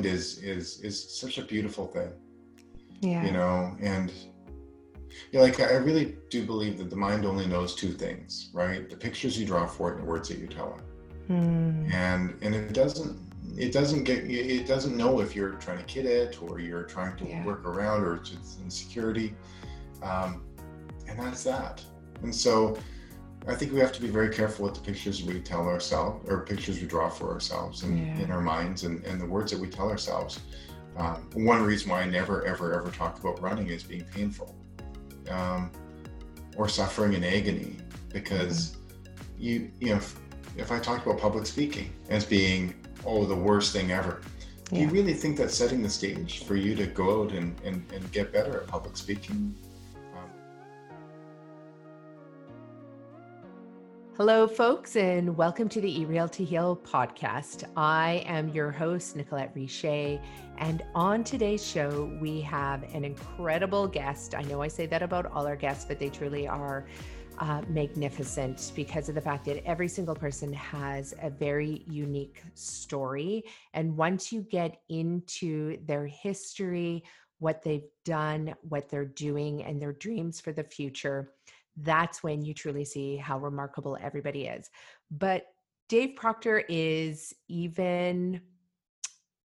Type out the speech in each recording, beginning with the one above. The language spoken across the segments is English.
mind is is is such a beautiful thing. Yeah. You know, and yeah, like I really do believe that the mind only knows two things, right? The pictures you draw for it and the words that you tell it. Hmm. And and it doesn't it doesn't get it doesn't know if you're trying to kid it or you're trying to Yeah. work around or it's insecurity. Um, and that's that. And so I think we have to be very careful with the pictures we tell ourselves or pictures we draw for ourselves and Yeah. in our minds and, and the words that we tell ourselves. Um, one reason why I never, ever, ever talk about running is being painful um, or suffering in agony because you, you know, if, if I talk about public speaking as being, oh, the worst thing ever, do you really think that's setting the stage for you to go out and, and, and get better at public speaking? Hello, folks, and welcome to the Eat Real to Heal podcast. I am your host, Nicolette Richer, and on today's show, we have an incredible guest. I know I say that about all our guests, but they truly are uh, magnificent because of the fact that every single person has a very unique story. And once you get into their history, what they've done, what they're doing, and their dreams for the future, that's when you truly see how remarkable everybody is. But Dave Proctor is even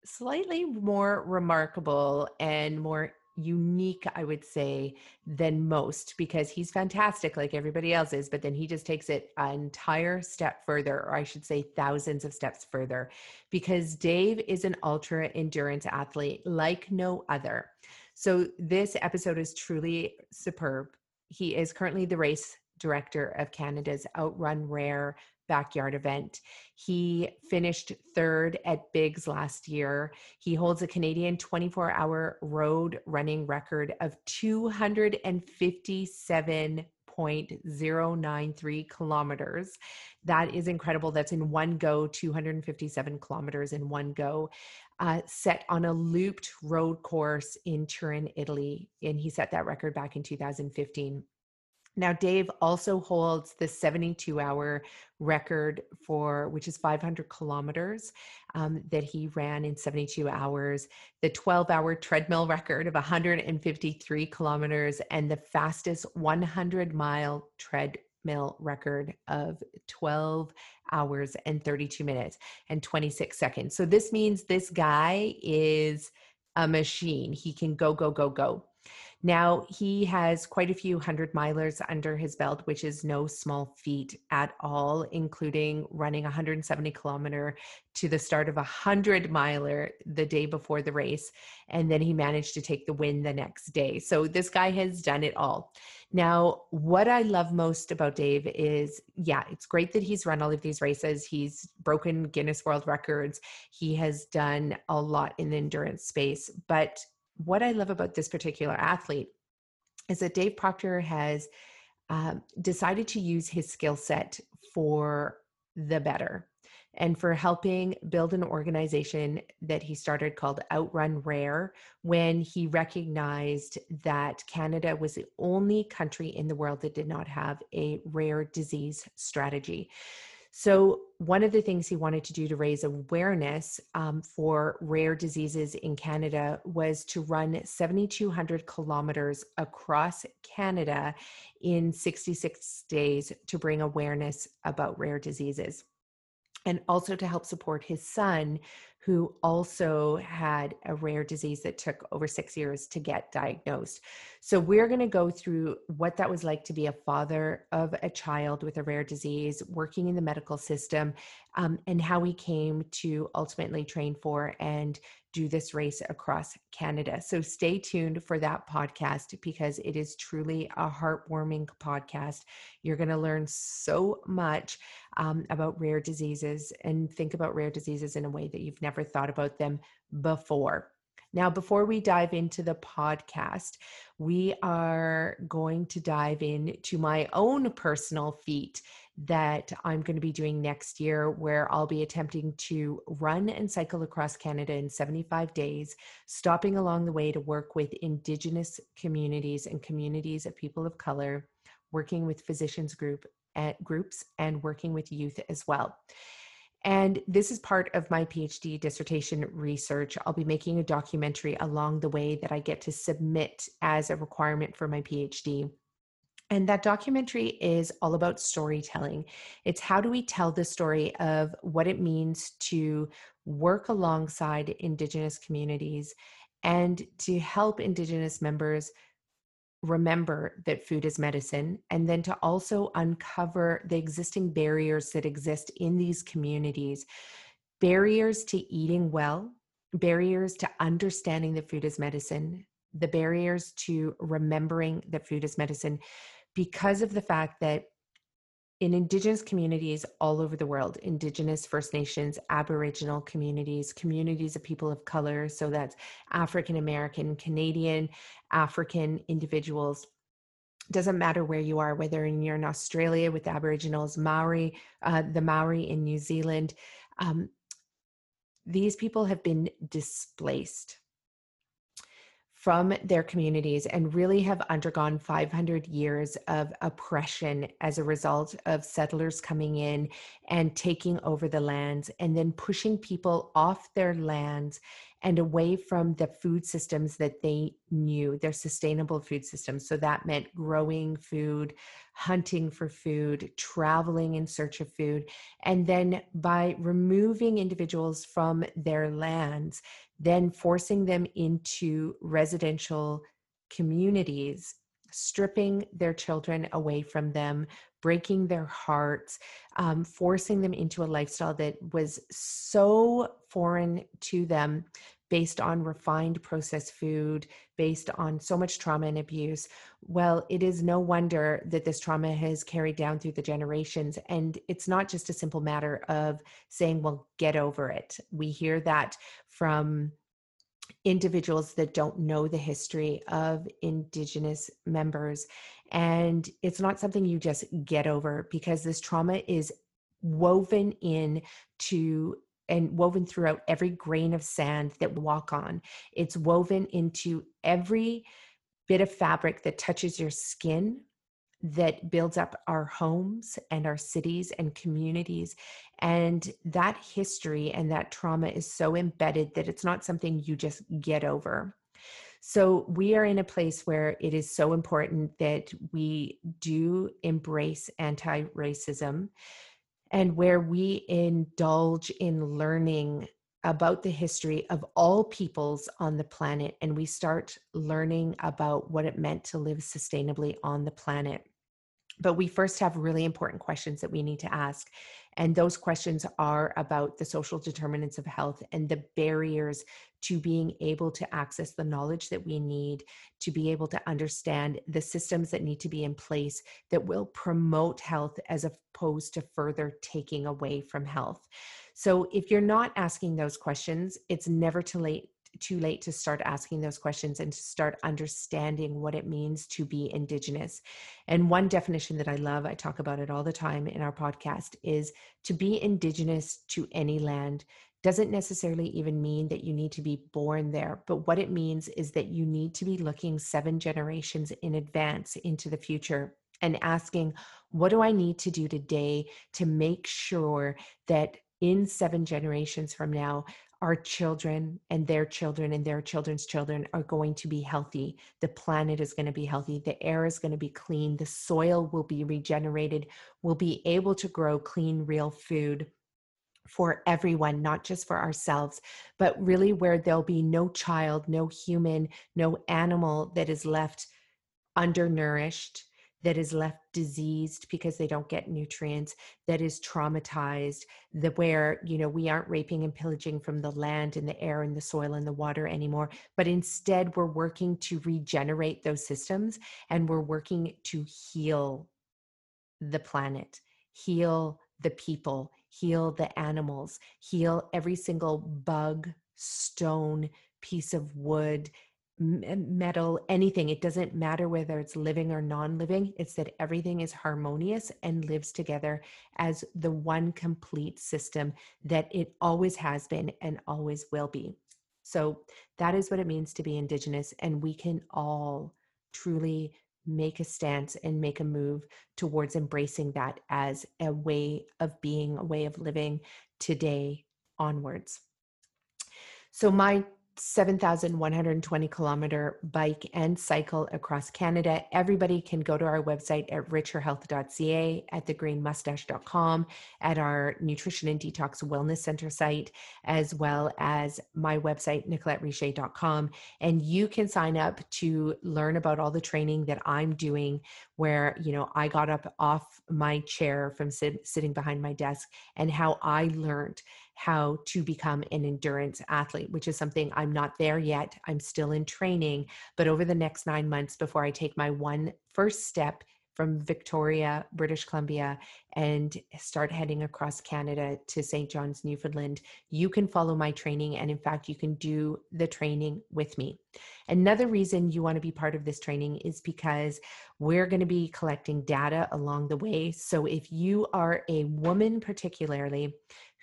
slightly more remarkable and more unique, I would say, than most because he's fantastic like everybody else is, but then he just takes it an entire step further, or I should say, thousands of steps further, because Dave is an ultra endurance athlete like no other. So, this episode is truly superb. He is currently the race director of Canada's Outrun Rare backyard event. He finished third at Big's last year. He holds a Canadian 24 hour road running record of 257.093 kilometers. That is incredible. That's in one go, 257 kilometers in one go. Uh, set on a looped road course in Turin, Italy. And he set that record back in 2015. Now, Dave also holds the 72 hour record for, which is 500 kilometers um, that he ran in 72 hours, the 12 hour treadmill record of 153 kilometers, and the fastest 100 mile treadmill record of 12 hours and 32 minutes and 26 seconds. So, this means this guy is a machine. He can go, go, go, go. Now, he has quite a few hundred milers under his belt, which is no small feat at all, including running 170 kilometer to the start of a 100 miler the day before the race. And then he managed to take the win the next day. So this guy has done it all. Now, what I love most about Dave is yeah, it's great that he's run all of these races. He's broken Guinness World Records. He has done a lot in the endurance space. But what I love about this particular athlete is that Dave Proctor has um, decided to use his skill set for the better and for helping build an organization that he started called Outrun Rare when he recognized that Canada was the only country in the world that did not have a rare disease strategy. So, one of the things he wanted to do to raise awareness um, for rare diseases in Canada was to run 7,200 kilometers across Canada in 66 days to bring awareness about rare diseases. And also to help support his son, who also had a rare disease that took over six years to get diagnosed. So, we're going to go through what that was like to be a father of a child with a rare disease, working in the medical system, um, and how he came to ultimately train for and do this race across Canada. So, stay tuned for that podcast because it is truly a heartwarming podcast. You're going to learn so much um, about rare diseases and think about rare diseases in a way that you've never thought about them before. Now, before we dive into the podcast, we are going to dive into my own personal feat that I'm going to be doing next year, where I'll be attempting to run and cycle across Canada in 75 days, stopping along the way to work with Indigenous communities and communities of people of color, working with physicians group at groups and working with youth as well. And this is part of my PhD dissertation research. I'll be making a documentary along the way that I get to submit as a requirement for my PhD. And that documentary is all about storytelling. It's how do we tell the story of what it means to work alongside Indigenous communities and to help Indigenous members remember that food is medicine and then to also uncover the existing barriers that exist in these communities barriers to eating well barriers to understanding that food is medicine the barriers to remembering that food is medicine because of the fact that in indigenous communities all over the world indigenous first nations aboriginal communities communities of people of color so that's african american canadian african individuals doesn't matter where you are whether you're in australia with aboriginals maori uh, the maori in new zealand um, these people have been displaced from their communities and really have undergone 500 years of oppression as a result of settlers coming in and taking over the lands and then pushing people off their lands and away from the food systems that they knew, their sustainable food systems. So that meant growing food, hunting for food, traveling in search of food. And then by removing individuals from their lands, then forcing them into residential communities, stripping their children away from them, breaking their hearts, um, forcing them into a lifestyle that was so foreign to them based on refined processed food, based on so much trauma and abuse. Well, it is no wonder that this trauma has carried down through the generations. And it's not just a simple matter of saying, well, get over it. We hear that from individuals that don't know the history of Indigenous members. And it's not something you just get over because this trauma is woven in to and woven throughout every grain of sand that we walk on. It's woven into every bit of fabric that touches your skin that builds up our homes and our cities and communities. And that history and that trauma is so embedded that it's not something you just get over. So, we are in a place where it is so important that we do embrace anti racism and where we indulge in learning about the history of all peoples on the planet and we start learning about what it meant to live sustainably on the planet. But we first have really important questions that we need to ask. And those questions are about the social determinants of health and the barriers to being able to access the knowledge that we need to be able to understand the systems that need to be in place that will promote health as opposed to further taking away from health. So, if you're not asking those questions, it's never too late too late to start asking those questions and to start understanding what it means to be Indigenous. And one definition that I love, I talk about it all the time in our podcast, is to be Indigenous to any land doesn't necessarily even mean that you need to be born there, but what it means is that you need to be looking seven generations in advance into the future and asking, what do I need to do today to make sure that in seven generations from now, our children and their children and their children's children are going to be healthy. The planet is going to be healthy. The air is going to be clean. The soil will be regenerated. We'll be able to grow clean, real food for everyone, not just for ourselves, but really where there'll be no child, no human, no animal that is left undernourished that is left diseased because they don't get nutrients that is traumatized that where you know we aren't raping and pillaging from the land and the air and the soil and the water anymore but instead we're working to regenerate those systems and we're working to heal the planet heal the people heal the animals heal every single bug stone piece of wood Eh, metal, anything. It doesn't matter whether it's living or non living. It's that everything is harmonious and lives together as the one complete system that it always has been and always will be. So that is what it means to be Indigenous. And we can all truly make a stance and make a move towards embracing that as a way of being, a way of living today onwards. So, my 7,120 kilometer bike and cycle across Canada. Everybody can go to our website at richerhealth.ca, at thegreenmustache.com, at our Nutrition and Detox Wellness Center site, as well as my website, nicolettericher.com. And you can sign up to learn about all the training that I'm doing where, you know, I got up off my chair from sit- sitting behind my desk and how I learned how to become an endurance athlete, which is something I'm not there yet. I'm still in training, but over the next nine months before I take my one first step from Victoria, British Columbia, and start heading across Canada to St. John's, Newfoundland, you can follow my training. And in fact, you can do the training with me. Another reason you want to be part of this training is because we're going to be collecting data along the way. So if you are a woman, particularly,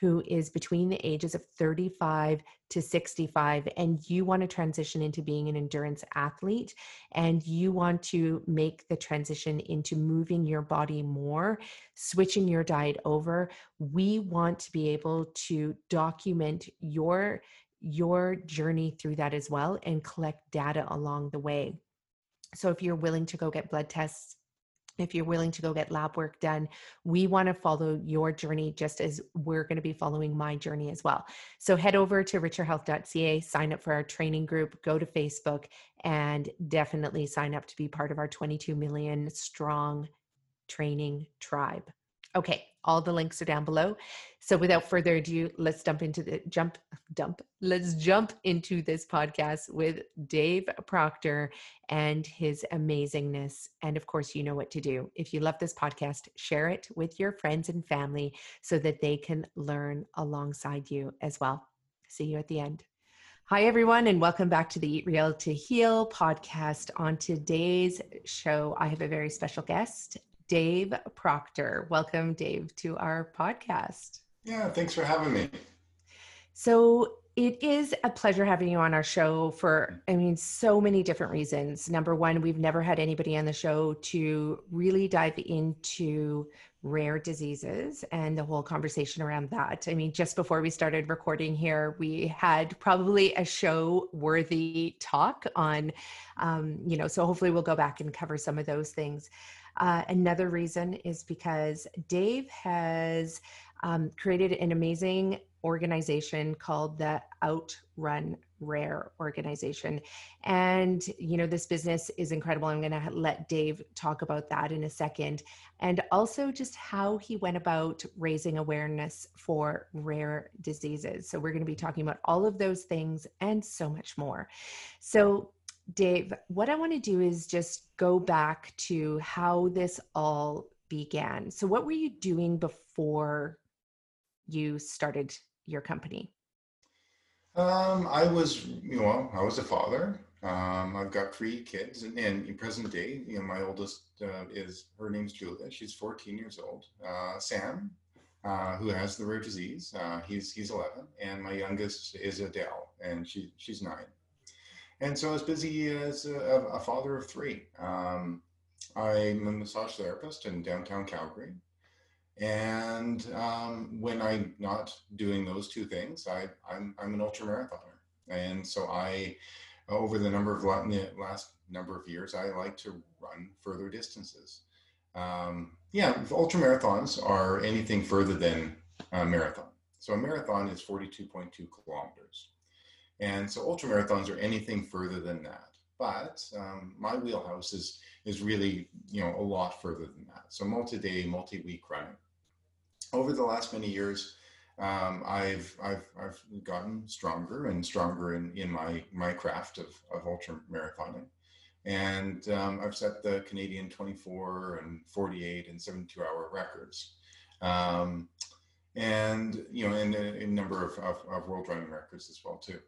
who is between the ages of 35 to 65 and you want to transition into being an endurance athlete and you want to make the transition into moving your body more, switching your diet over, we want to be able to document your your journey through that as well and collect data along the way. So if you're willing to go get blood tests if you're willing to go get lab work done, we want to follow your journey just as we're going to be following my journey as well. So head over to richerhealth.ca, sign up for our training group, go to Facebook, and definitely sign up to be part of our 22 million strong training tribe. Okay, all the links are down below. So without further ado, let's jump into the jump dump. Let's jump into this podcast with Dave Proctor and his amazingness. And of course, you know what to do. If you love this podcast, share it with your friends and family so that they can learn alongside you as well. See you at the end. Hi, everyone, and welcome back to the Eat Real to Heal podcast. On today's show, I have a very special guest, Dave Proctor. Welcome, Dave, to our podcast. Yeah, thanks for having me. So, it is a pleasure having you on our show for, I mean, so many different reasons. Number one, we've never had anybody on the show to really dive into rare diseases and the whole conversation around that. I mean, just before we started recording here, we had probably a show worthy talk on, um, you know, so hopefully we'll go back and cover some of those things. Uh, another reason is because Dave has um, created an amazing organization called the Outrun Rare organization. And, you know, this business is incredible. I'm going to let Dave talk about that in a second. And also just how he went about raising awareness for rare diseases. So, we're going to be talking about all of those things and so much more. So, Dave, what I want to do is just go back to how this all began. So, what were you doing before you started your company? Um, I was, you know, I was a father. Um, I've got three kids, and, and, in present day, you know, my oldest uh, is her name's Julia. She's 14 years old. Uh, Sam, uh, who has the rare disease, uh, he's he's 11, and my youngest is Adele, and she she's nine. And so I was busy as a, a father of three. Um, I'm a massage therapist in downtown Calgary. And um, when I'm not doing those two things, I, I'm, I'm an ultra marathoner. And so I, over the number of last number of years, I like to run further distances. Um, yeah, ultra marathons are anything further than a marathon. So a marathon is 42.2 kilometers. And so ultra marathons are anything further than that. But um, my wheelhouse is is really you know a lot further than that. So multi-day, multi-week running. Over the last many years, um, I've I've I've gotten stronger and stronger in, in my my craft of, of ultra marathoning, and um, I've set the Canadian 24 and 48 and 72 hour records. Um, and you know, in a, number of, of, of world running records as well too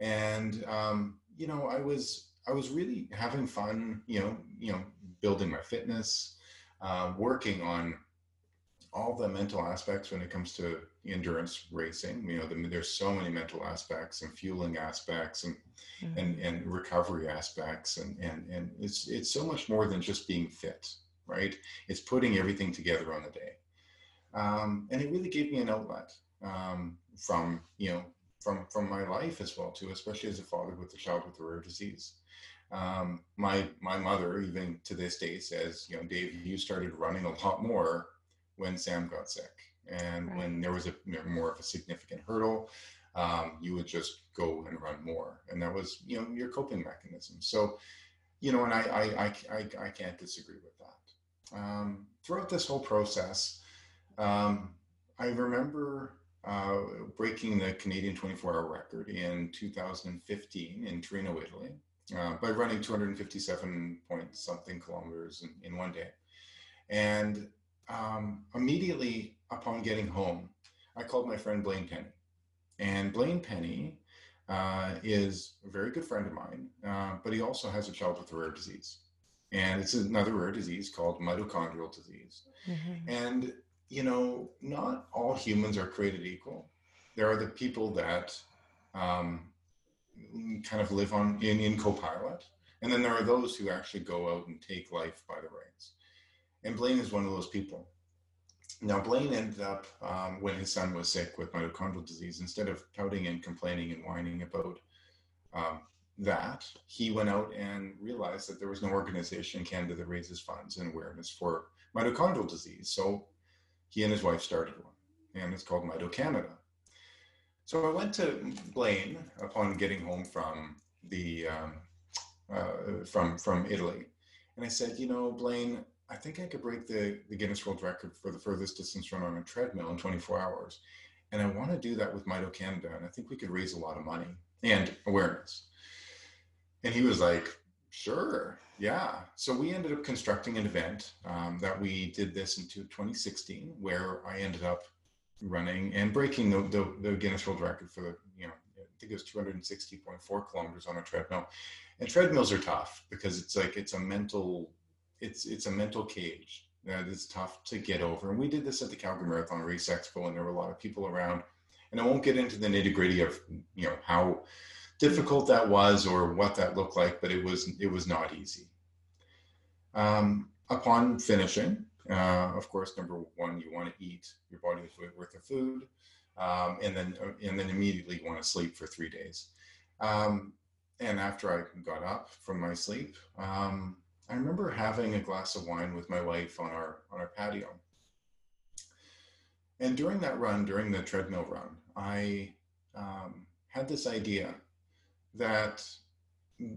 and um, you know i was i was really having fun you know you know building my fitness uh, working on all the mental aspects when it comes to endurance racing. You know, the, there's so many mental aspects and fueling aspects and mm-hmm. and and recovery aspects and and and it's it's so much more than just being fit, right? It's putting everything together on the day, um, and it really gave me an outlet um, from you know from from my life as well too, especially as a father with a child with a rare disease. Um, my my mother even to this day says, you know, Dave, you started running a lot more when Sam got sick, and right. when there was a more of a significant hurdle, um, you would just go and run more, and that was you know your coping mechanism. So, you know, and I I I I, I can't disagree with that. Um, throughout this whole process, um, I remember uh, breaking the Canadian 24 hour record in 2015 in Torino, Italy, uh, by running 257 point something kilometers in, in one day. And um, immediately upon getting home, I called my friend Blaine Penny. And Blaine Penny uh, is a very good friend of mine, uh, but he also has a child with a rare disease. And it's another rare disease called mitochondrial disease. Mm-hmm. And you know, not all humans are created equal. There are the people that um, kind of live on in, in co-pilot, and then there are those who actually go out and take life by the reins. And Blaine is one of those people. Now, Blaine ended up, um, when his son was sick with mitochondrial disease, instead of pouting and complaining and whining about um, that, he went out and realized that there was no organization in Canada that raises funds and awareness for mitochondrial disease. So he and his wife started one, and it's called Mito Canada. So I went to Blaine upon getting home from the um, uh, from from Italy, and I said, you know, Blaine, I think I could break the, the Guinness World Record for the furthest distance run on a treadmill in 24 hours, and I want to do that with Mito Canada, and I think we could raise a lot of money and awareness. And he was like, sure, yeah. So we ended up constructing an event um, that we did this in 2016, where I ended up running and breaking the, the, the, Guinness World Record for the, you know, I think it was 260.4 kilometers on a treadmill. And treadmills are tough because it's like it's a mental, it's it's a mental cage that is tough to get over. And we did this at the Calgary Marathon Race Expo, and there were a lot of people around. And I won't get into the nitty gritty of you know how difficult that was or what that looked like, but it was it was not easy. Um, upon finishing, uh, of course, number one, you want to eat your body's worth of food, um, and then uh, and then immediately want to sleep for three days. Um, and after I got up from my sleep, um, I remember having a glass of wine with my wife on our on our patio. And during that run, during the treadmill run, I um, had this idea that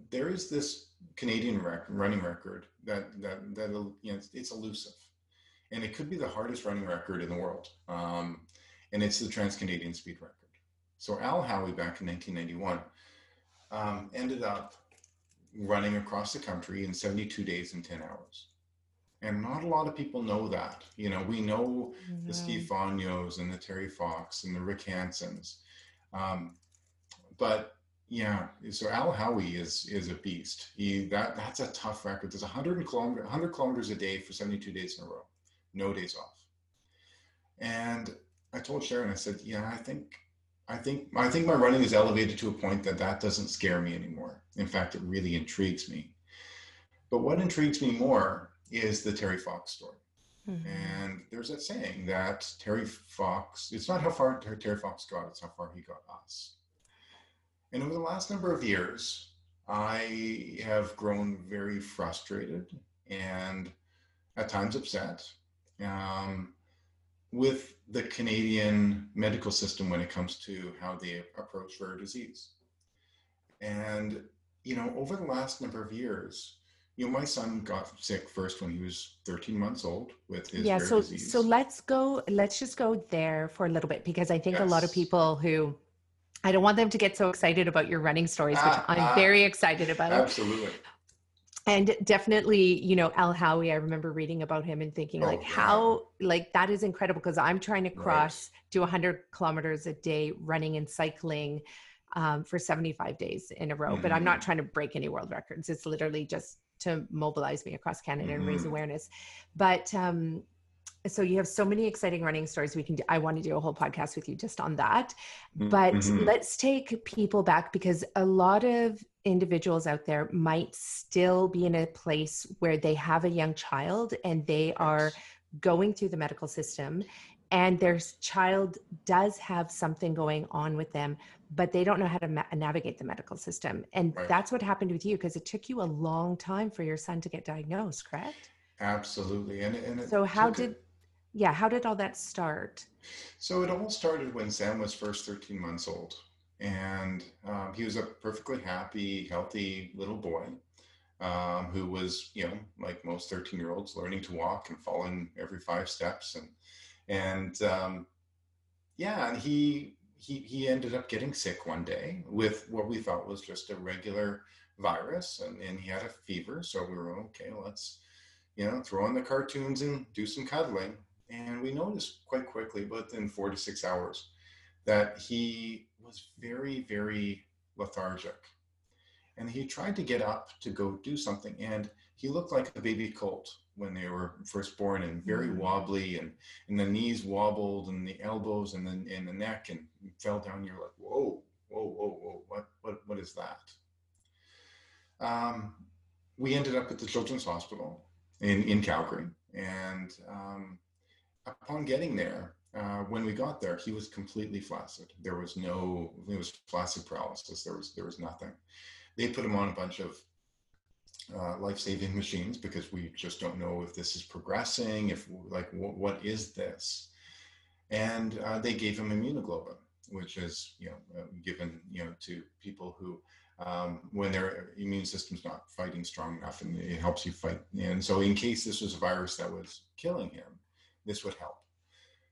there is this Canadian rec- running record that that that you know, it's, it's, elusive, and it could be the hardest running record in the world. Um, and it's the Trans Canadian Speed Record. So Al Howie back in 1991 um, ended up running across the country in 72 days and 10 hours. And not a lot of people know that. You know, we know the Steve Fonyos and the Terry Fox and the Rick Hansons. Um, but yeah, so Al Howie is is a beast. He that that's a tough record. There's 100 kilometers 100 kilometers a day for 72 days in a row, no days off. And I told Sharon, I said, yeah, I think I think I think my running is elevated to a point that that doesn't scare me anymore. In fact, it really intrigues me. But what intrigues me more is the Terry Fox story. Mm-hmm. And there's that saying that Terry Fox, it's not how far Terry Fox got, it's how far he got us. And over the last number of years, I have grown very frustrated and at times upset um, with the Canadian medical system when it comes to how they approach rare disease. And, you know, over the last number of years, you know, my son got sick first when he was 13 months old with his yeah. so disease. so let's go. Let's just go there for a little bit because I think yes. a lot of people who I don't want them to get so excited about your running stories, which uh, I'm uh, very excited about. Absolutely. And definitely, you know, Al Howie, I remember reading about him and thinking, oh, like, how, like, that is incredible because I'm trying to cross, right. do 100 kilometers a day running and cycling um, for 75 days in a row. Mm-hmm. But I'm not mm-hmm. trying to break any world records. It's literally just to mobilize me across Canada mm-hmm. and raise mm-hmm. awareness. But um, so you have so many exciting running stories we can do i want to do a whole podcast with you just on that Mm, but mhm. let's take people back because a lot of individuals out there might still be in a place where they have a young child and they are going through the medical system and their child does have something going on with them but they don't know how to ma- navigate the medical system and Right. that's what happened with you because it took you a long time for your son to get diagnosed correct Absolutely. And, and so how did yeah how did all that start So it all started when Sam was first 13 months old. And um, he was a perfectly happy, healthy little boy um, who was, you know, like most 13 year olds, learning to walk and falling every five steps. And, and um, yeah, and he, he, he ended up getting sick one day with what we thought was just a regular virus. And, and he had a fever. So we were, okay, let's, you know, throw on the cartoons and do some cuddling. And we noticed quite quickly, within four to six hours, that he was very, very lethargic. And he tried to get up to go do something. And he looked like a baby colt when they were first born and very Mm. wobbly and, and the knees wobbled and the elbows and the, and the neck and fell down. You're like, whoa, whoa, whoa, whoa, what, what, what is that? Um, we ended up at the Children's Hospital in, in Calgary. And um, upon getting there, uh, when we got there, he was completely flaccid. There was no, it was flaccid paralysis. There was there was nothing. They put him on a bunch of uh, life-saving machines because we just don't know if this is progressing. If like wh- what is this? And uh, they gave him immunoglobulin, which is you know uh, given you know to people who um, when their immune system's not fighting strong enough, and it helps you fight. And so, in case this was a virus that was killing him, this would help.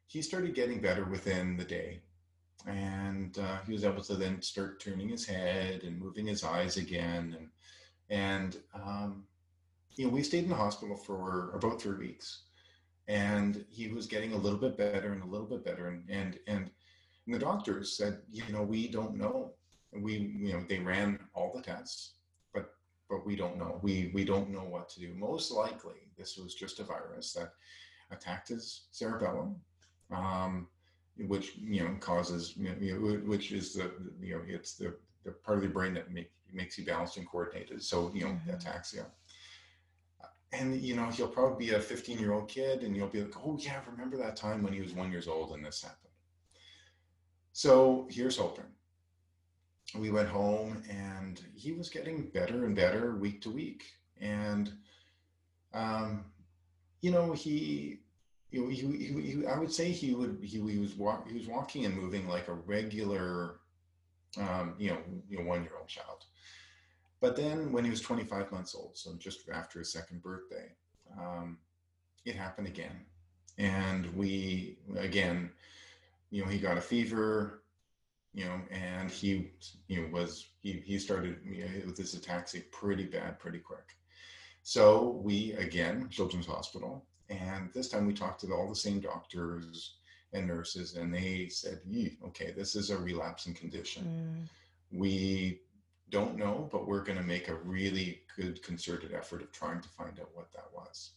He started getting better within the day, and uh, he was able to then start turning his head and moving his eyes again, and and um, you know we stayed in the hospital for about three weeks, and he was getting a little bit better and a little bit better, and and and, and the doctors said, you know, we don't know. We you know they ran all the tests but but we don't know. We we don't know what to do. Most likely this was just a virus that attacked his cerebellum um, which you know causes you know, which is the you know it's the the part of the brain that make, makes you balanced and coordinated. So you know Mhm. ataxia and you know he'll probably be a 15 year old kid and you'll be like oh yeah remember that time when he was one years old and this happened? So here's hoping we went home and he was getting better and better week to week. And um, you know he he, he, he, I would say he would he, he was walk, he was walking and moving like a regular um, you know you know one year old child but then when he was 25 months old so just after his second birthday um, it happened again and we again you know he got a fever you know, and he, you know, was he he started you know, with his ataxia pretty bad, pretty quick. So we again Children's Hospital, and this time we talked to all the same doctors and nurses, and they said, "Okay, this is a relapsing condition. Mm. We don't know, but we're going to make a really good concerted effort of trying to find out what that was."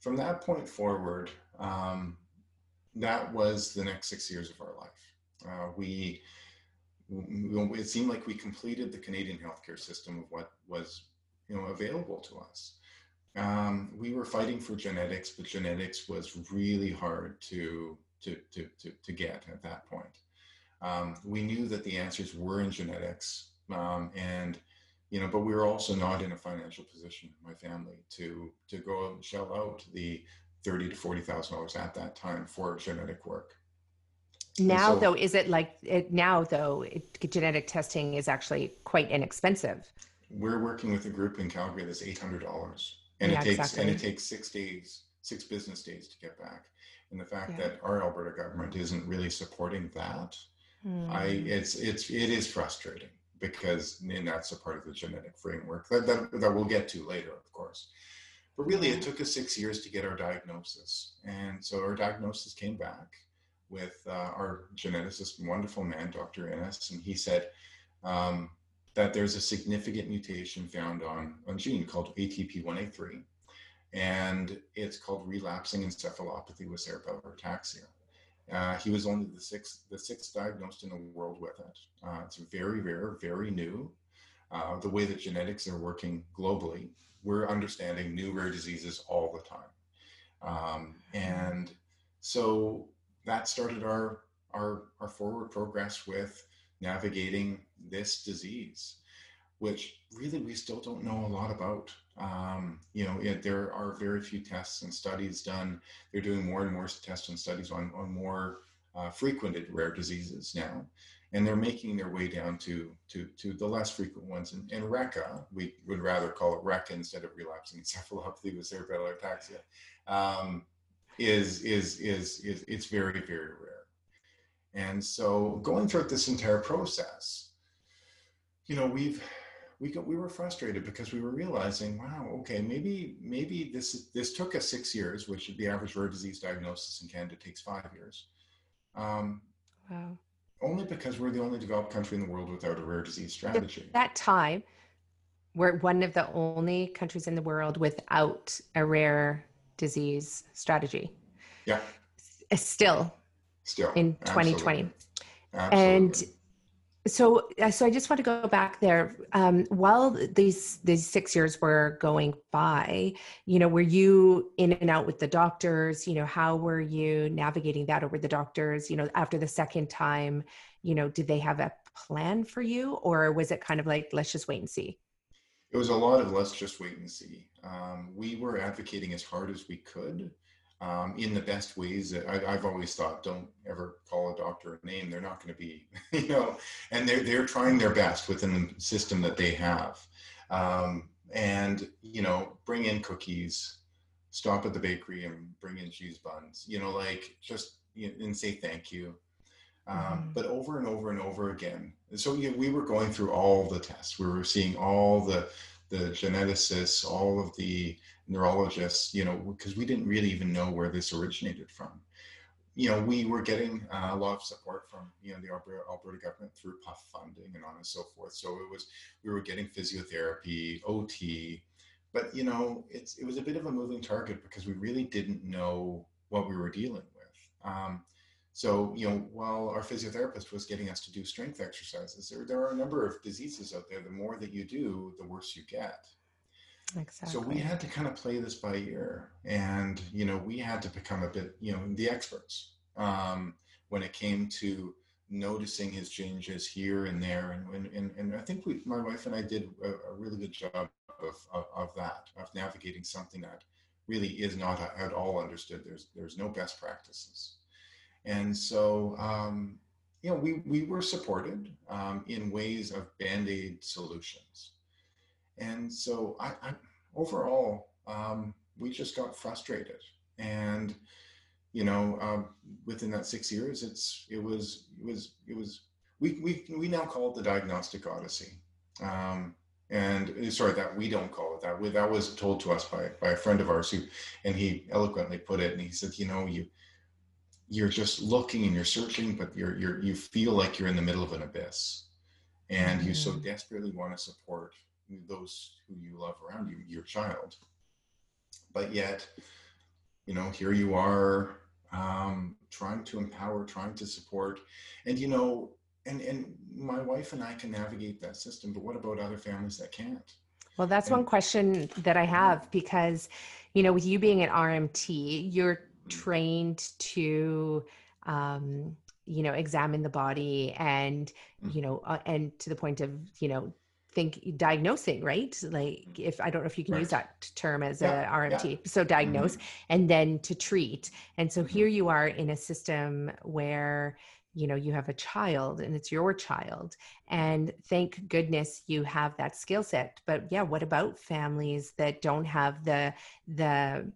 From that point forward, um, that was the next six years of our life. Uh, we, we- it seemed like we completed the Canadian healthcare system of what was, you know, available to us. Um, we were fighting for genetics, but genetics was really hard to to to to, to get at that point. Um, we knew that the answers were in genetics, um, and you know, but we were also not in a financial position, my family, to to go and shell out the thirty to forty thousand dollars at that time for genetic work. Now, so- though, is it like it, now though it, genetic testing is actually quite inexpensive? We're working with a group in Calgary that's eight hundred dollars, and Yeah, it takes and it takes six days, six business days to get back. And the fact Yeah. that our Alberta government isn't really supporting that, I Hmm. it's it's it is frustrating because and that's a part of the genetic framework that that, that we'll get to later, of course. But really, it took us six years to get our diagnosis, and so our diagnosis came back with uh, our geneticist, wonderful man, Dr. Ennis, and he said um, that there's a significant mutation found on a gene called ATP1A3, and it's called relapsing encephalopathy with cerebellar ataxia. Uh, he was only the sixth, the sixth diagnosed in the world with it. Uh, it's very rare, very new. Uh, the way that genetics are working globally, we're understanding new rare diseases all the time. Um, and so that started our, our, our forward progress with navigating this disease, which really we still don't know a lot about. Um, you know, it, there are very few tests and studies done. They're doing more and more tests and studies on, on more uh, frequented rare diseases now. And they're making their way down to, to, to the less frequent ones. And, and RECA, we would rather call it RECA instead of relapsing encephalopathy with cerebellar ataxia, um, is, is, is, is, it's very, very rare. And so going through this entire process, you know, we've we got we were frustrated because we were realizing, wow, okay, maybe maybe this this took us six years, which the average rare disease diagnosis in Canada takes five years. Um, wow. Only because we're the only developed country in the world without a rare disease strategy. At that time, we're one of the only countries in the world without a rare disease strategy. Yeah. Still. Still. In 2020. Absolutely. And so uh, so i just want to go back there. Um, while these these six years were going by you know were you in and out with the doctors? You know how were you navigating that over the doctors? You know after the second time you know did they have a plan for you? Or was it kind of like let's just wait and see? It was a lot of let's just wait and see. Um, we were advocating as hard as we could um, in the best ways. That I, have always thought, don't ever call a doctor a name. They're not going to be, you know, and they're they're trying their best within the system that they have, um, and you know, bring in cookies, stop at the bakery and bring in cheese buns. You know, like just you know, and say thank you. Um, mm-hmm. But over and over and over again. And So you know, we were going through all the tests. We were seeing all the the geneticists, all of the neurologists, you know, because we didn't really even know where this originated from. You know, we were getting uh, a lot of support from, you know, the Alberta, Alberta government through PUF funding and on and so forth. So it was, we were getting physiotherapy, OT, but, you know, it's, it was a bit of a moving target because we really didn't know what we were dealing with. Um, so, you know, while our physiotherapist was getting us to do strength exercises, there, there are a number of diseases out there. The more that you do, the worse you get. Exactly. So we had to kind of play this by ear, and you know, we had to become a bit, you know, the experts um, when it came to noticing his changes here and there, and and and, I think we, my wife and I, did a, a really good job of, of, of that, of navigating something that really is not at all understood. There's there's no best practices, and so. Um, you know, we, we were supported um, in ways of band-aid solutions and so I, I overall, um, we just got frustrated. And, you know, um, within that six years, it's, it was, it was, it was, we, we, we now call it the diagnostic odyssey. Um, and uh, sorry that we don't call it that we, that was told to us by, by a friend of ours who and he eloquently put it and he said you know you you're just looking and you're searching but you're you're you feel like you're in the middle of an abyss and mm-hmm. you so mm. desperately want to support those who you love around you, your child. But yet, you know, here you are um, trying to empower, trying to support, and you know, and and my wife and I can navigate that system. But what about other families that can't? Well, that's and, one question that I have because, you know, with you being an RMT, you're mm-hmm. trained to um, you know examine the body and mm-hmm. you know uh, and to the point of you know think diagnosing right like mm-hmm. if i don't know if you can right. use that term as yeah, a rmt yeah. so diagnose mm-hmm. and then to treat and so mm-hmm. here you are in a system where you know you have a child and it's your child and thank goodness you have that skill set but yeah what about families that don't have the the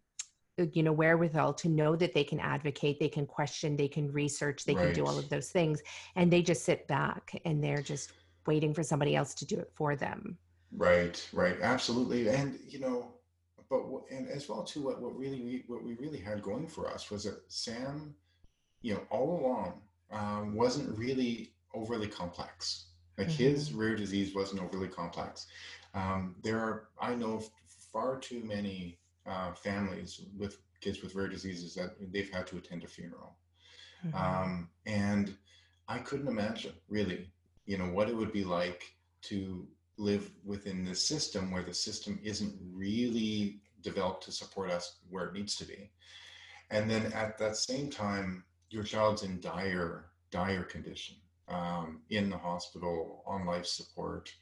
you know wherewithal to know that they can advocate they can question they can research they right. can do all of those things and they just sit back and they're just waiting for somebody else to do it for them right right absolutely and you know but and as well too what, what really what we really had going for us was that sam you know all along um, wasn't really overly complex like mm-hmm. his rare disease wasn't overly complex um, there are i know far too many uh, families with kids with rare diseases that they've had to attend a funeral. Mm-hmm. Um, and I couldn't imagine really, you know, what it would be like to live within this system where the system isn't really developed to support us where it needs to be. And then at that same time, your child's in dire, dire condition um, in the hospital, on life support,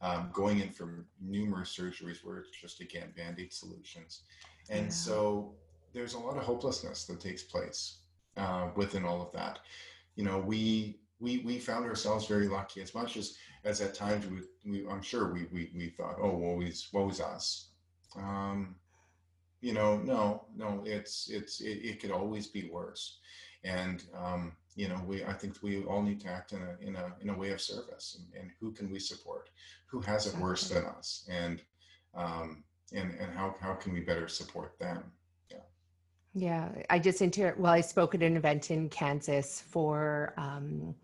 um, going in for numerous surgeries where it's just, again, band aid solutions. And yeah. so there's a lot of hopelessness that takes place uh, within all of that. You know, we we we found ourselves very lucky. As much as as at times we, we I'm sure we we, we thought oh woe is woe us. Um, you know no no it's it's it, it could always be worse. And um, you know we I think we all need to act in a in a in a way of service. And, and who can we support? Who has it worse than us? And um, and and how how can we better support them yeah, I just inter well, I spoke at an event in Kansas for um,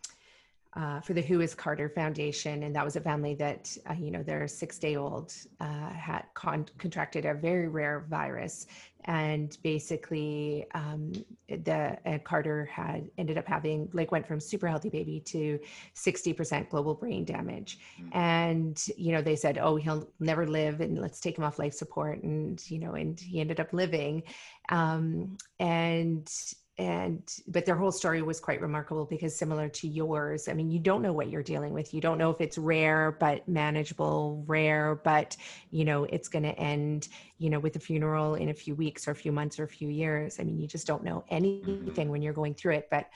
uh, for the Who is Carter Foundation, and that was a family that uh, you know their six day old uh, had con- contracted a very rare virus, and basically um, the Carter had ended up having like went from super healthy baby to sixty percent global brain damage, mm-hmm. and you know they said, oh, he'll never live, and let's take him off life support, and you know, and he ended up living, um, and and but their whole story was quite remarkable because similar to yours i mean you don't know what you're dealing with. You don't know if it's rare but manageable rare but you know it's going to end you know with a funeral in a few weeks or a few months or a few years. I mean you just don't know mm-hmm. anything when you're going through it but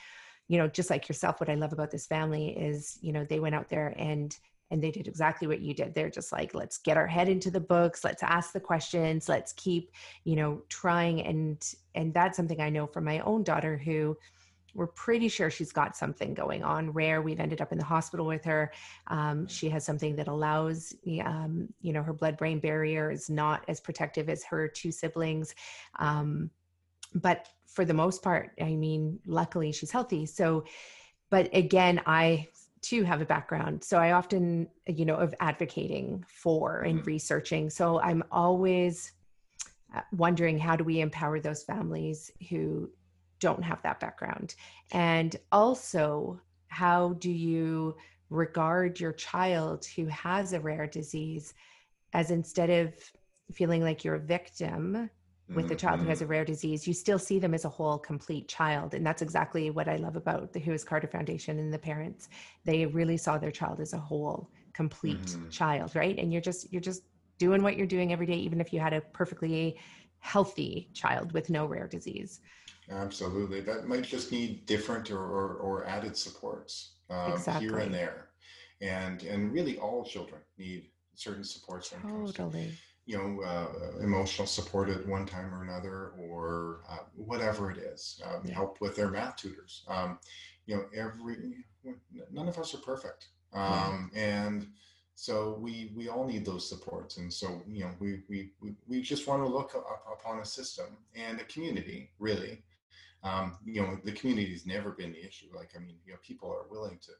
you know just like yourself what i love about this family is you know they went out there and and they did exactly what you did. They're just like let's get our head into the books. Let's ask the questions. Let's keep you know trying. And and that's something i know from my own daughter who we're pretty sure she's got something going on. Rare we've ended up in the hospital with her. Um, she has something that allows um, you know her blood brain barrier is not as protective as her two siblings. Um, but for the most part i mean luckily she's healthy. So but again i to have a background. So i often you know of advocating for and mm-hmm. researching. So i'm always uh, wondering how do we empower those families who don't have that background? And also how do you regard your child who has a rare disease as instead of feeling like you're a victim with a child who has a mm-hmm. rare disease, you still see them as a whole, complete child. And that's exactly what I love about the Who is Carter Foundation and the parents. They really saw their child as a whole, complete mm-hmm. child, right? And you're just you're just doing what you're doing every day, even if you had a perfectly healthy child with no rare disease. Absolutely. That might just need different or, or, or added supports um, exactly. here and there. And and really all children need certain supports totally you know, uh, emotional support at one time or another, or uh, whatever it is, um, yeah. help with their math tutors. Um, you know, every none of us are perfect, um, yeah. and so we we all need those supports. And so you know, we we we, we just want to look up upon a system and a community, really. Um, you know, the community has never been the issue. Like, I mean, you know, people are willing to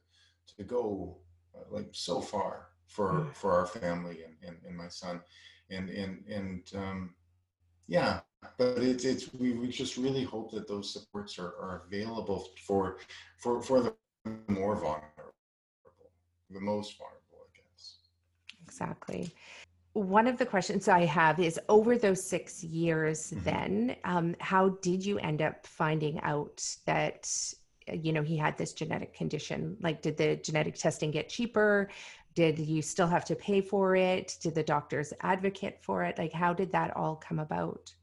to go uh, like so far for for our family and, and, and my son and and and um, yeah but it's it's we, we just really hope that those supports are, are available for for for the more vulnerable the most vulnerable i guess. Exactly. One of the questions i have is over those six years mm-hmm. then um, how did you end up finding out that you know he had this genetic condition? Like did the genetic testing get cheaper did you still have to pay for it? Did the doctors advocate for it? Like how did that all come about?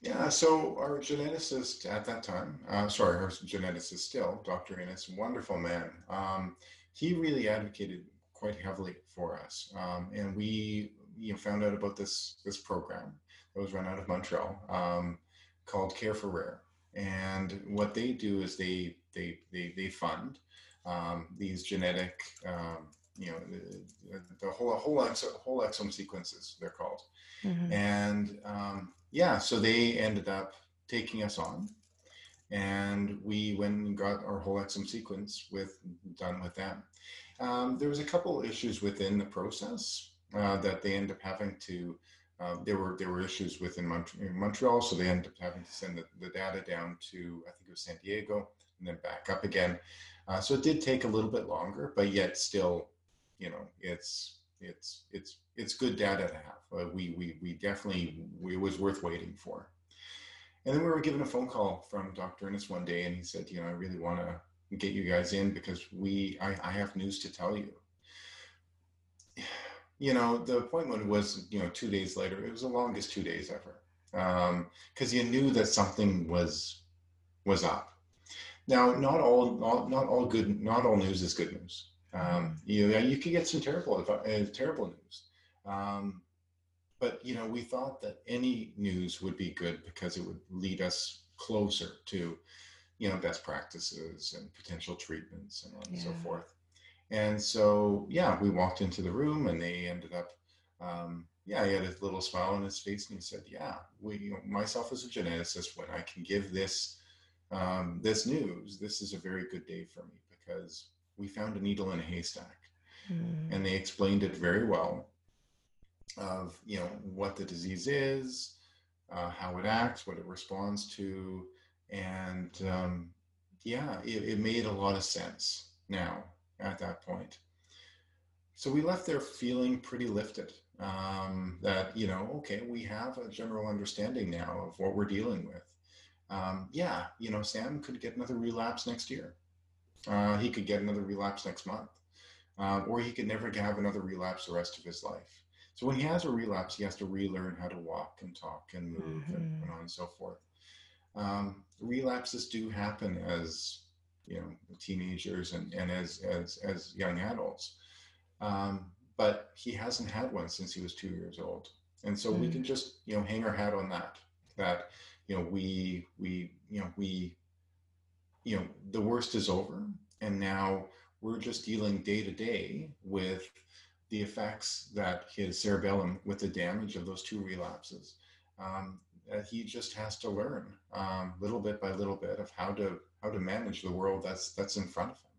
Yeah so our geneticist at that time uh, sorry our geneticist still dr innes wonderful man um, he really advocated quite heavily for us. Um, and we you know found out about this this program that was run out of montreal um, called care for rare. And what they do is they they they, they fund um, these genetic um, you know the, the whole whole exome, whole exome sequences they're called mm-hmm. and um, yeah so they ended up taking us on and we went and got our whole exome sequence with done with them um, there was a couple issues within the process uh, that they ended up having to uh, there were there were issues within Mont- Montreal, so they ended up having to send the, the data down to I think it was San Diego and then back up again. Uh, so it did take a little bit longer, but yet still, you know, it's it's it's it's good data to have. Uh, we we we definitely it was worth waiting for. And then we were given a phone call from Dr. Ernest one day, and he said, you know, I really want to get you guys in because we I, I have news to tell you. You know, the appointment was you know two days later. It was the longest two days ever because um, you knew that something was was up. Now, not all, not, not all good, not all news is good news. Um, you you could get some terrible, uh, terrible news. Um, but you know, we thought that any news would be good because it would lead us closer to, you know, best practices and potential treatments and, yeah. so forth. And so, yeah, we walked into the room and they ended up, um, yeah, he had a little smile on his face and he said, yeah, we, you know, myself as a geneticist, when I can give this um, this news, this is a very good day for me because we found a needle in a haystack. Mm. And they explained it very well of, you know, what the disease is, uh, how it acts, what it responds to. And um, yeah, it, it made a lot of sense now at that point. So we left there feeling pretty lifted um, that, you know, okay, we have a general understanding now of what we're dealing with um, yeah, you know, Sam could get another relapse next year. Uh, he could get another relapse next month, uh, or he could never have another relapse the rest of his life. So when he has a relapse, he has to relearn how to walk and talk and move mm-hmm. and, and on and so forth. Um, relapses do happen as you know teenagers and, and as as as young adults, um, but he hasn't had one since he was two years old, and so mm-hmm. we can just you know hang our hat on that. That you know we we you know we you know the worst is over and now we're just dealing day to day with the effects that his cerebellum with the damage of those two relapses um, he just has to learn um, little bit by little bit of how to how to manage the world that's that's in front of him.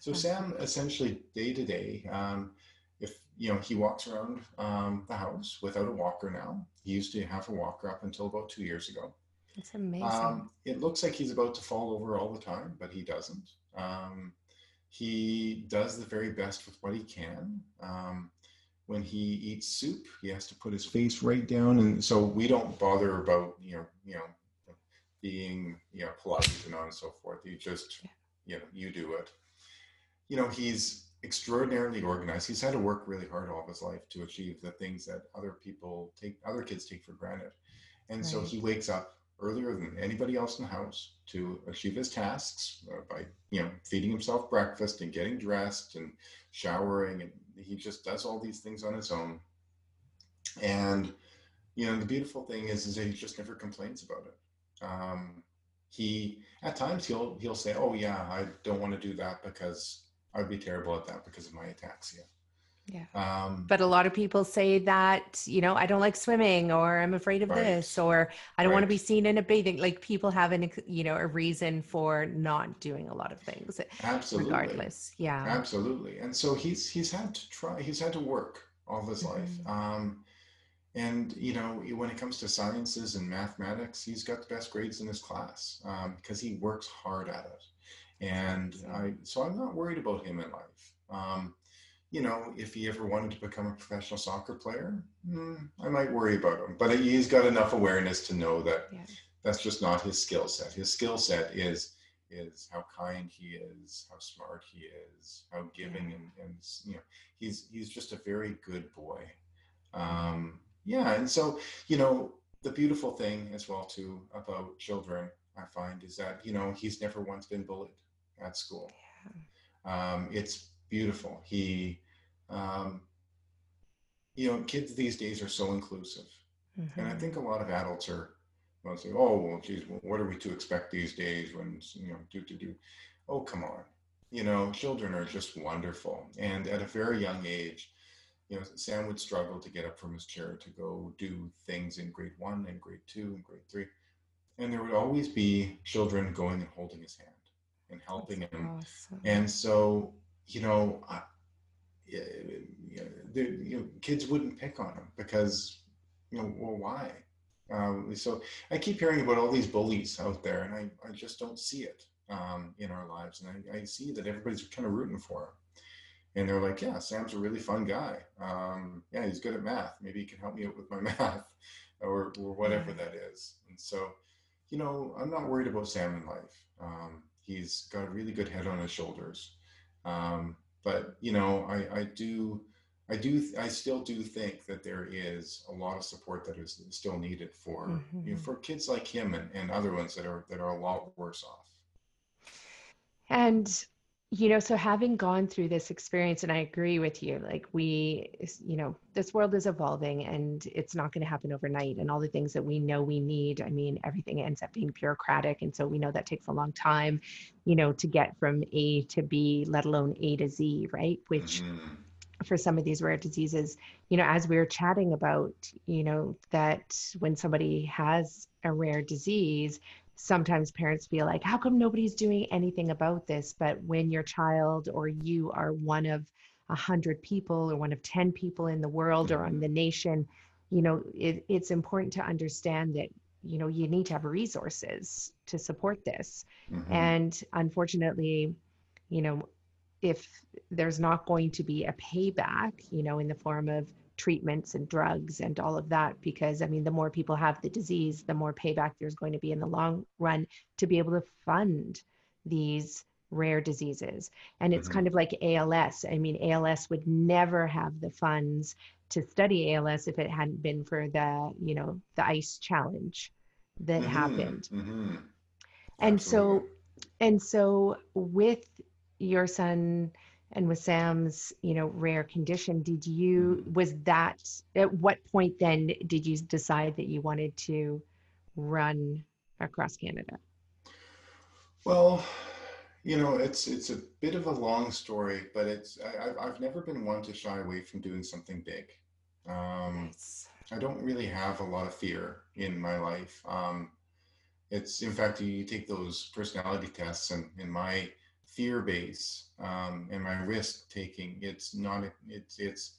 So sam essentially day to day um, if you know he walks around um, the house without a walker now he used to have a walker up until about two years ago that's amazing um, it looks like he's about to fall over all the time but he doesn't um, he does the very best with what he can um, when he eats soup he has to put his face right down and so we don't bother about you know you know being you know polite and on and so forth you just you know you do it you know he's extraordinarily organized. He's had to work really hard all of his life to achieve the things that other people take, other kids take for granted. And right. so he wakes up earlier than anybody else in the house to achieve his tasks uh, by, you know, feeding himself breakfast and getting dressed and showering. And he just does all these things on his own. And, you know, the beautiful thing is, is that he just never complains about it. Um, he, at times he'll, he'll say, oh yeah, I don't want to do that because I would be terrible at that because of my ataxia. Yeah. Um, but a lot of people say that, you know, I don't like swimming or I'm afraid of right. this or I don't right. want to be seen in a bathing. Like people have an, you know, a reason for not doing a lot of things. Absolutely. Regardless. Yeah. Absolutely. And so he's, he's had to try, he's had to work all his mm-hmm. life. Um, and, you know, when it comes to sciences and mathematics, he's got the best grades in his class um, because he works hard at it and I so I'm not worried about him in life. Um, you know, if he ever wanted to become a professional soccer player, hmm, I might worry about him. But he's got enough awareness to know that yeah. that's just not his skill set. His skill set is is how kind he is, how smart he is, how giving, yeah. and, and you know, he's he's just a very good boy. Um, yeah, and so you know, the beautiful thing as well too about children, I find, is that you know he's never once been bullied at school. Yeah. Um, it's beautiful. He, um, you know, kids these days are so inclusive, mm-hmm. and I mm-hmm. think a lot of adults are say, "Oh, well, geez, well, what are we to expect these days when you know do to do?" Oh, come on, you know, children are just wonderful, and at a very young age. You know, Sam would struggle to get up from his chair to go do things in grade one and grade two and grade three. And there would always be children going and holding his hand and helping That's him. Awesome. And so, you know, I, you know, you know, kids wouldn't pick on him because you know, well, why? Um, so I keep hearing about all these bullies out there, and I, I just don't see it um, in our lives. And I, I see that everybody's kind of rooting for him. And they're like, yeah, Sam's a really fun guy. Um, yeah, he's good at math. Maybe he can help me out with my math or, or whatever that is. And so, you know, I'm not worried about Sam in life. Um, he's got a really good head on his shoulders. Um, but, you know, I, I do I do, I still do think that there is a lot of support that is still needed for, mm-hmm. you know, mm-hmm. for kids like him and, and other ones that are, that are a lot worse off. And, you know, so having gone through this experience, and I agree with you, like we, you know, this world is evolving and it's not going to happen overnight. And all the things that we know we need, I mean, everything ends up being bureaucratic. And so we know that takes a long time, you know, to get from A to B, let alone A to Z, right? Which, mm-hmm for some of these rare diseases you know as we were chatting about you know that when somebody has a rare disease sometimes parents feel like how come nobody's doing anything about this but when your child or you are one of a hundred people or one of 10 people in the world or in the nation you know it, it's important to understand that you know you need to have resources to support this mm-hmm. and unfortunately you know if there's not going to be a payback, you know, in the form of treatments and drugs and all of that, because I mean, the more people have the disease, the more payback there's going to be in the long run to be able to fund these rare diseases. And it's mm-hmm. kind of like ALS. I mean, ALS would never have the funds to study ALS if it hadn't been for the, you know, the ICE challenge that mm-hmm. happened. Mm-hmm. And so, and so with your son and with Sam's, you know, rare condition, did you was that at what point then did you decide that you wanted to run across Canada? Well, you know, it's it's a bit of a long story, but it's I, I've never been one to shy away from doing something big. Um, nice. I don't really have a lot of fear in my life. Um, it's in fact, you take those personality tests, and in my fear base um, and my risk taking it's not it's it's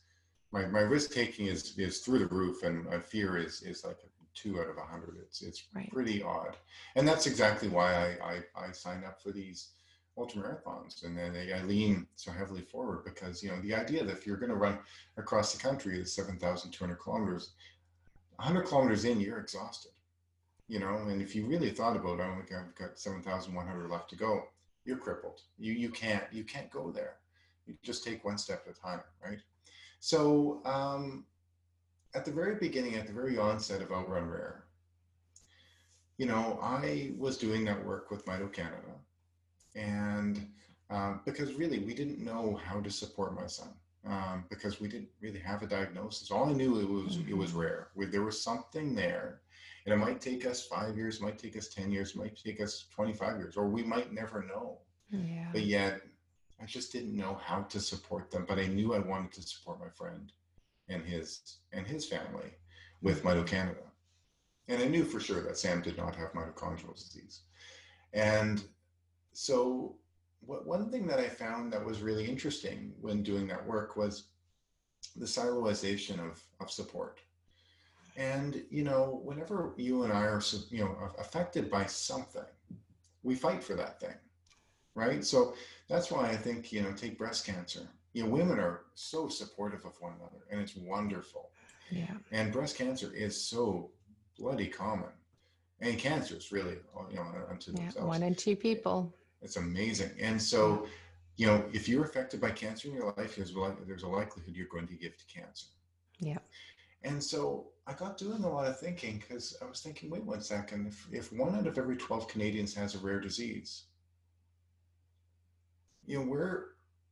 my, my risk taking is is through the roof and my fear is is like a two out of a hundred. It's it's right. pretty odd. And that's exactly why I, I i signed up for these ultra marathons and then I, I lean so heavily forward because you know the idea that if you're going to run across the country at 7200 kilometers 100 kilometers in you're exhausted. You know and if you really thought about it, oh, i've got 7100 left to go you're crippled. You you can't you can't go there. You just take one step at a time, right? So um, at the very beginning, at the very onset of Outrun Rare, you know, I was doing that work with Mito Canada, and um, because really we didn't know how to support my son um, because we didn't really have a diagnosis. All I knew it was mm-hmm. it was rare. There was something there and it might take us five years, might take us 10 years, might take us 25 years, or we might never know. Yeah. But yet, I just didn't know how to support them. But I knew I wanted to support my friend and his and his family with mm-hmm. Mito Canada. And I knew for sure that Sam did not have mitochondrial disease. And so what, one thing that I found that was really interesting when doing that work was the siloization of, of support. And, you know, whenever you and I are, you know, affected by something, we fight for that thing, right? So that's why I think, you know, take breast cancer. You know, women are so supportive of one another and it's wonderful. Yeah. And breast cancer is so bloody common. And cancer is really, uh, you know, unto yeah, themselves. One in two people. It's amazing. And so, you know, if you're affected by cancer in your life, there's, there's a likelihood you're going to give to cancer. Yeah. And so I got doing a lot of thinking because I was thinking, wait one second, if, if one out of every 12 Canadians has a rare disease, you know, where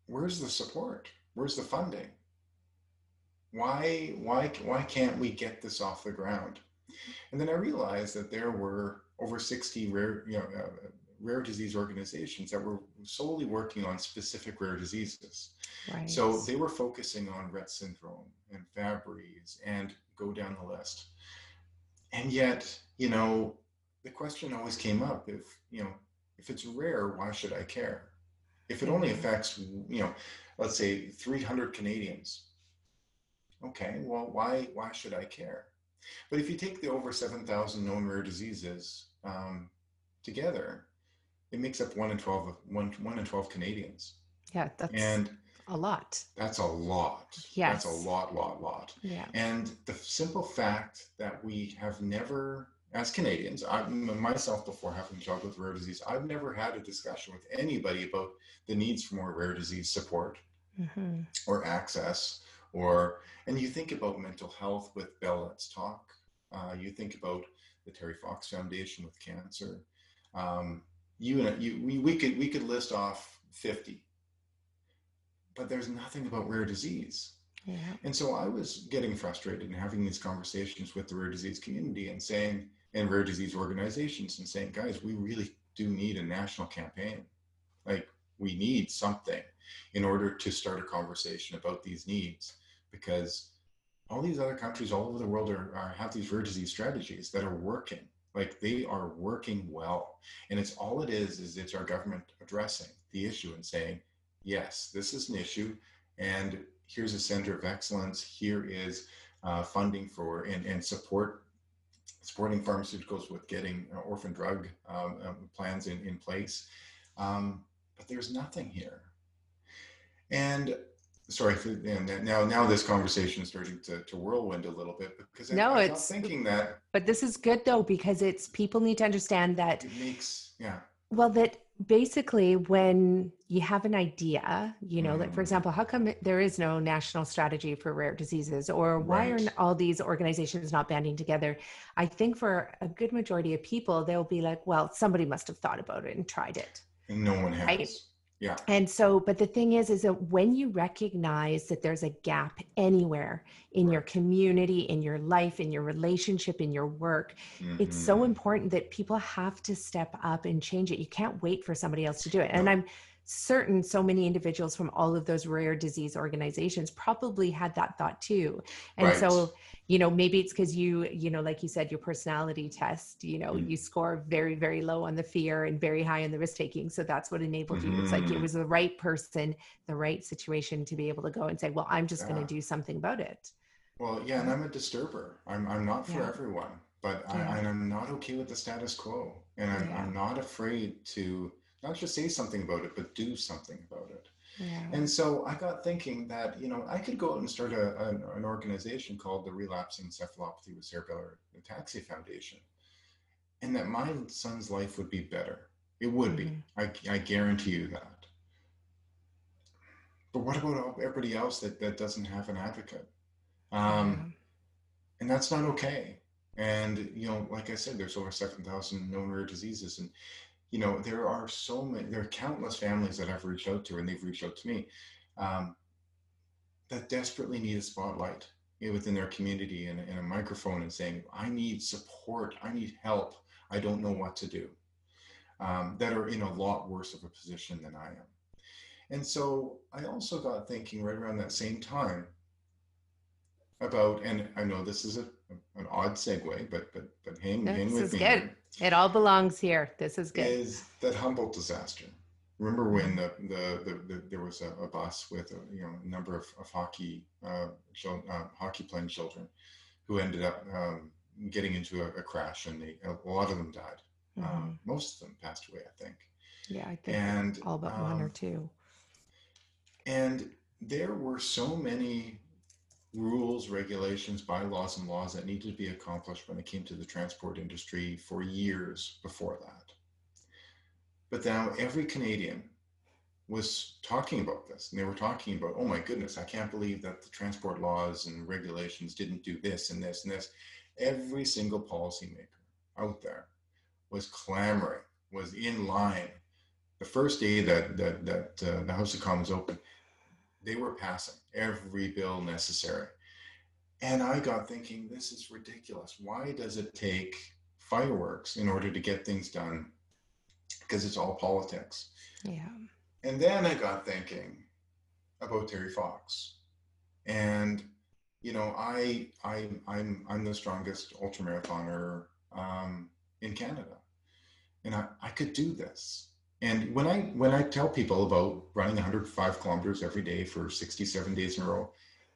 where's the support? Where's the funding? Why why why can't we get this off the ground? And then I realized that there were over 60 rare, you know, uh, rare disease organizations that were solely working on specific rare diseases. Right. So they were focusing on Rett syndrome and Fabry's and go down the list. And yet, you know, the question always came up if, you know, if it's rare, why should I care? If it only mm-hmm. affects, you know, let's say 300 Canadians, okay, well, why why should I care? But if you take the over 7,000 known rare diseases um, together, it makes up one in 12 of one, one in 12 Canadians. Yeah, that's And a lot. that's a lot. Yeah, That's a lot, lot, lot. Yeah. And the simple fact that we have never, as Canadians, I myself before having dealt with rare disease, I've never had a discussion with anybody about the needs for more rare disease support hmm or access. Or and you think about mental health with Bell Let's Talk. Uh, you think about the Terry Fox Foundation with cancer. Um, you and you, we, we could we could list off fifty, but there's nothing about rare disease. Yeah. And so I was getting frustrated and having these conversations with the rare disease community and saying, and rare disease organizations and saying, guys, we really do need a national campaign. Like, we need something in order to start a conversation about these needs because all these other countries all over the world are, are have these rare disease strategies that are working like they are working well and it's all it is is it's our government addressing the issue and saying yes this is an issue and here's a center of excellence. Here is uh, funding for and, and support supporting pharmaceuticals with getting orphan drug um, um, plans in, in place. Um, but there's nothing here. And sorry now now this conversation is starting to, to whirlwind a little bit because No, I it's- thinking that But this is good though because it's people need to understand that it makes yeah well that basically when you have an idea, you know, like for Mm. example, how come there is no national strategy for rare diseases or why Right. are all these organizations not banding together? I think for a good majority of people they'll be like, well, somebody must have thought about it and tried it. and no one has Right. Yeah And so, but the thing is, is that when you recognize that there's a gap anywhere in your community, in your life, in your relationship, in your work, it's so Mhm. important that people have to step up and change it. You can't wait for somebody else to do it. And No. I'm certain so many individuals from all of those rare disease organizations probably had that thought too. And Right. so, you know, maybe it's because you, you know, like you said, your personality test, you know, Mm. you score very, very low on the fear and very high on the risk taking. So that's what enabled you. It's like it Mhm. was the right person, the right situation to be able to go and say, well, I'm just going to do something about it. well yeah and i'm a disturber i'm, I'm not for Yeah. everyone but Yeah. I, and i'm not okay with the status quo and I'm, Yeah. I'm not afraid to not just say something about it but do something about it Yeah. And so I got thinking that, you know, I could go out and start a, an, an organization called the Relapsing Encephalopathy with Cerebellar Ataxia Foundation. And that my son's life would be better. It would be. Mhm. I, I guarantee you that. But what about everybody else that, that doesn't have an advocate? Um, and that's not okay. And you know, like I said, there's over seven thousand known rare diseases, and you know there are so many. There are countless families that I've reached out to, and they've reached out to me um, that desperately need a spotlight within their community and, and a microphone, and saying, "I need support. I need help. I don't know what to do." Um, that are in a lot worse of a position than I am. And so I also got thinking right around that same time about, and I know this is a, an odd segue, but but but hang, hang this with is me. good. It all belongs here. This is good. Is that Humboldt disaster? Remember when the the, the, the there was a, a bus with a, you know a number of, of hockey uh, uh, hockey playing children who ended up um, getting into a, a crash and they, a lot of them died. Mhm. Um, most of them passed away, I think. yeah, I think And all but one or um, two. And there were so many rules, regulations, bylaws, and laws that needed to be accomplished when it came to the transport industry for years before that. But now every Canadian was talking about this, and they were talking about, oh my goodness, I can't believe that the transport laws and regulations didn't do this and this and this. Every single policymaker out there was clamoring, was in line. The first day that that that uh, the House of Commons opened, they were passing every bill necessary. And I got thinking, this is ridiculous. Why does it take fireworks in order to get things done? Because it's all politics. Yeah. And then I got thinking about Terry Fox. And you know, I I I'm I'm the strongest ultramarathoner um, in Canada. And I, I could do this. And when I when I tell people about running 105 kilometers every day for 67 days in a row,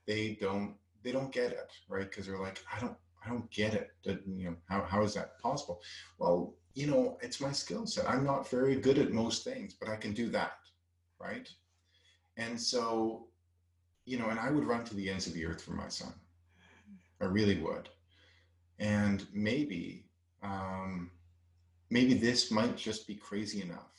they don't they don't get it, right? Because they're like, I don't I don't get it. That, you know, how, how is that possible? Well, you know, it's my skill set. I'm not very good at most things, but I can do that. Right. And so, you know, and I would run to the ends of the earth for my son. I really would. And maybe, um, maybe this might just be crazy enough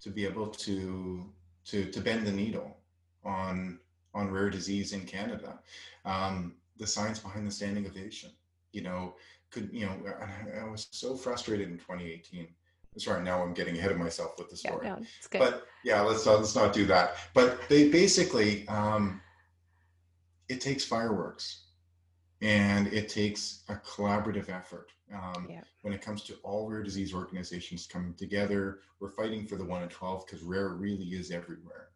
to be able to to to bend the needle on on rare disease in Canada. Um, the science behind the standing ovation, you know, could you know, I, I was so frustrated in 2018 sorry now i'm getting ahead of myself with the story. yeah, no, but yeah let's uh, let's not do that. But they basically um, it takes fireworks and it takes a collaborative effort um, yeah. when it comes to all rare disease organizations coming together we're fighting for the 1 in 12 because rare really is everywhere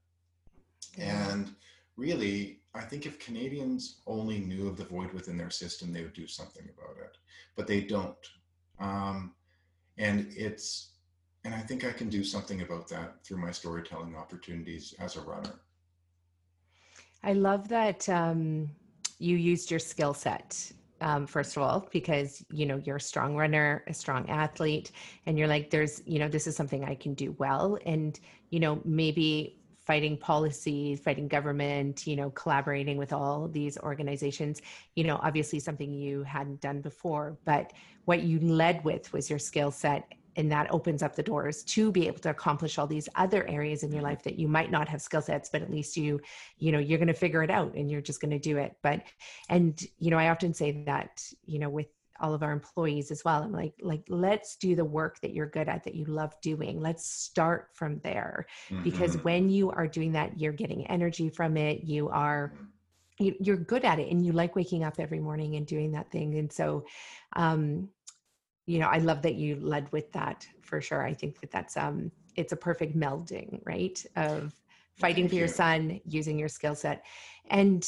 yeah. and really i think if canadians only knew of the void within their system they would do something about it but they don't um, and it's and i think i can do something about that through my storytelling opportunities as a runner i love that um, you used your skill set um, first of all because you know you're a strong runner a strong athlete and you're like there's you know this is something i can do well. And you know maybe fighting policies fighting government you know collaborating with all these organizations you know obviously something you hadn't done before but what you led with was your skill set and that opens up the doors to be able to accomplish all these other areas in your life that you might not have skill sets but at least you you know you're going to figure it out and you're just going to do it. But and you know i often say that you know with all of our employees as well i'm like like let's do the work that you're good at that you love doing. Let's start from there. Mm-hmm. because when you are doing that you're getting energy from it you are you're good at it and you like waking up every morning and doing that thing. And so um you know i love that you led with that for sure. I think that that's um it's a perfect melding right of fighting for your son using your skill set and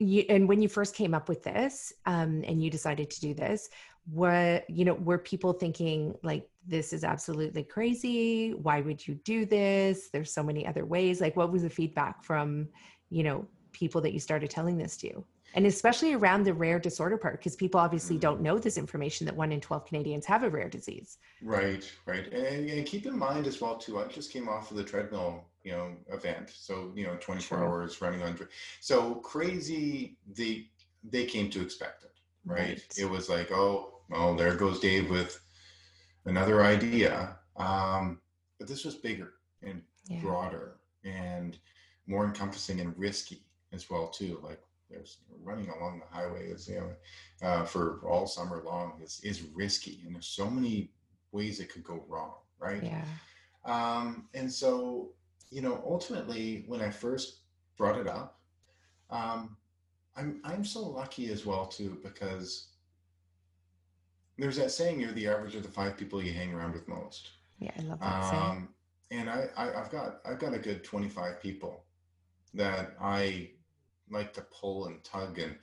you and when you first came up with this um and you decided to do this what you know were people thinking like this is absolutely crazy. Why would you do this? There's so many other ways. Like what was the feedback from you know people that you started telling this to and especially around the rare disorder part because people obviously don't know this information that one in 12 canadians have a rare disease right right and, and keep in mind as well too i just came off of the treadmill you know event so you know 24 True. hours running on so crazy they they came to expect it right, right. it was like oh well there goes dave with another idea um but this was bigger and yeah. broader and more encompassing and risky as well too like there's running along the highway is you know uh, for all summer long is is risky and there's so many ways it could go wrong right? Yeah. Um and so you know ultimately when i first brought it up um i'm i'm so lucky as well too because there's that saying you're the average of the five people you hang around with most. Yeah i love that um, saying and I, I i've got i've got a good 25 people that i like to pull and tug and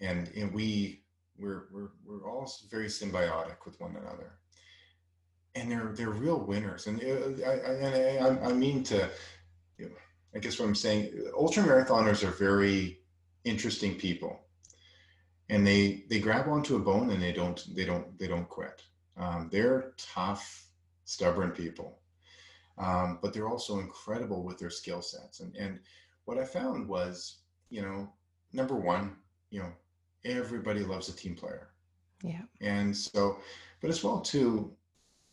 and, and we we're, we're we're all very symbiotic with one another. And they're they're real winners. And uh, I, I, I, I mean to you know, I guess what I'm saying ultra marathoners are very interesting people. And they they grab onto a bone and they don't they don't they don't quit. Um, they're tough stubborn people. Um, but they're also incredible with their skill sets. And and what I found was you know, number one, you know, everybody loves a team player. Yeah. And so, but as well too,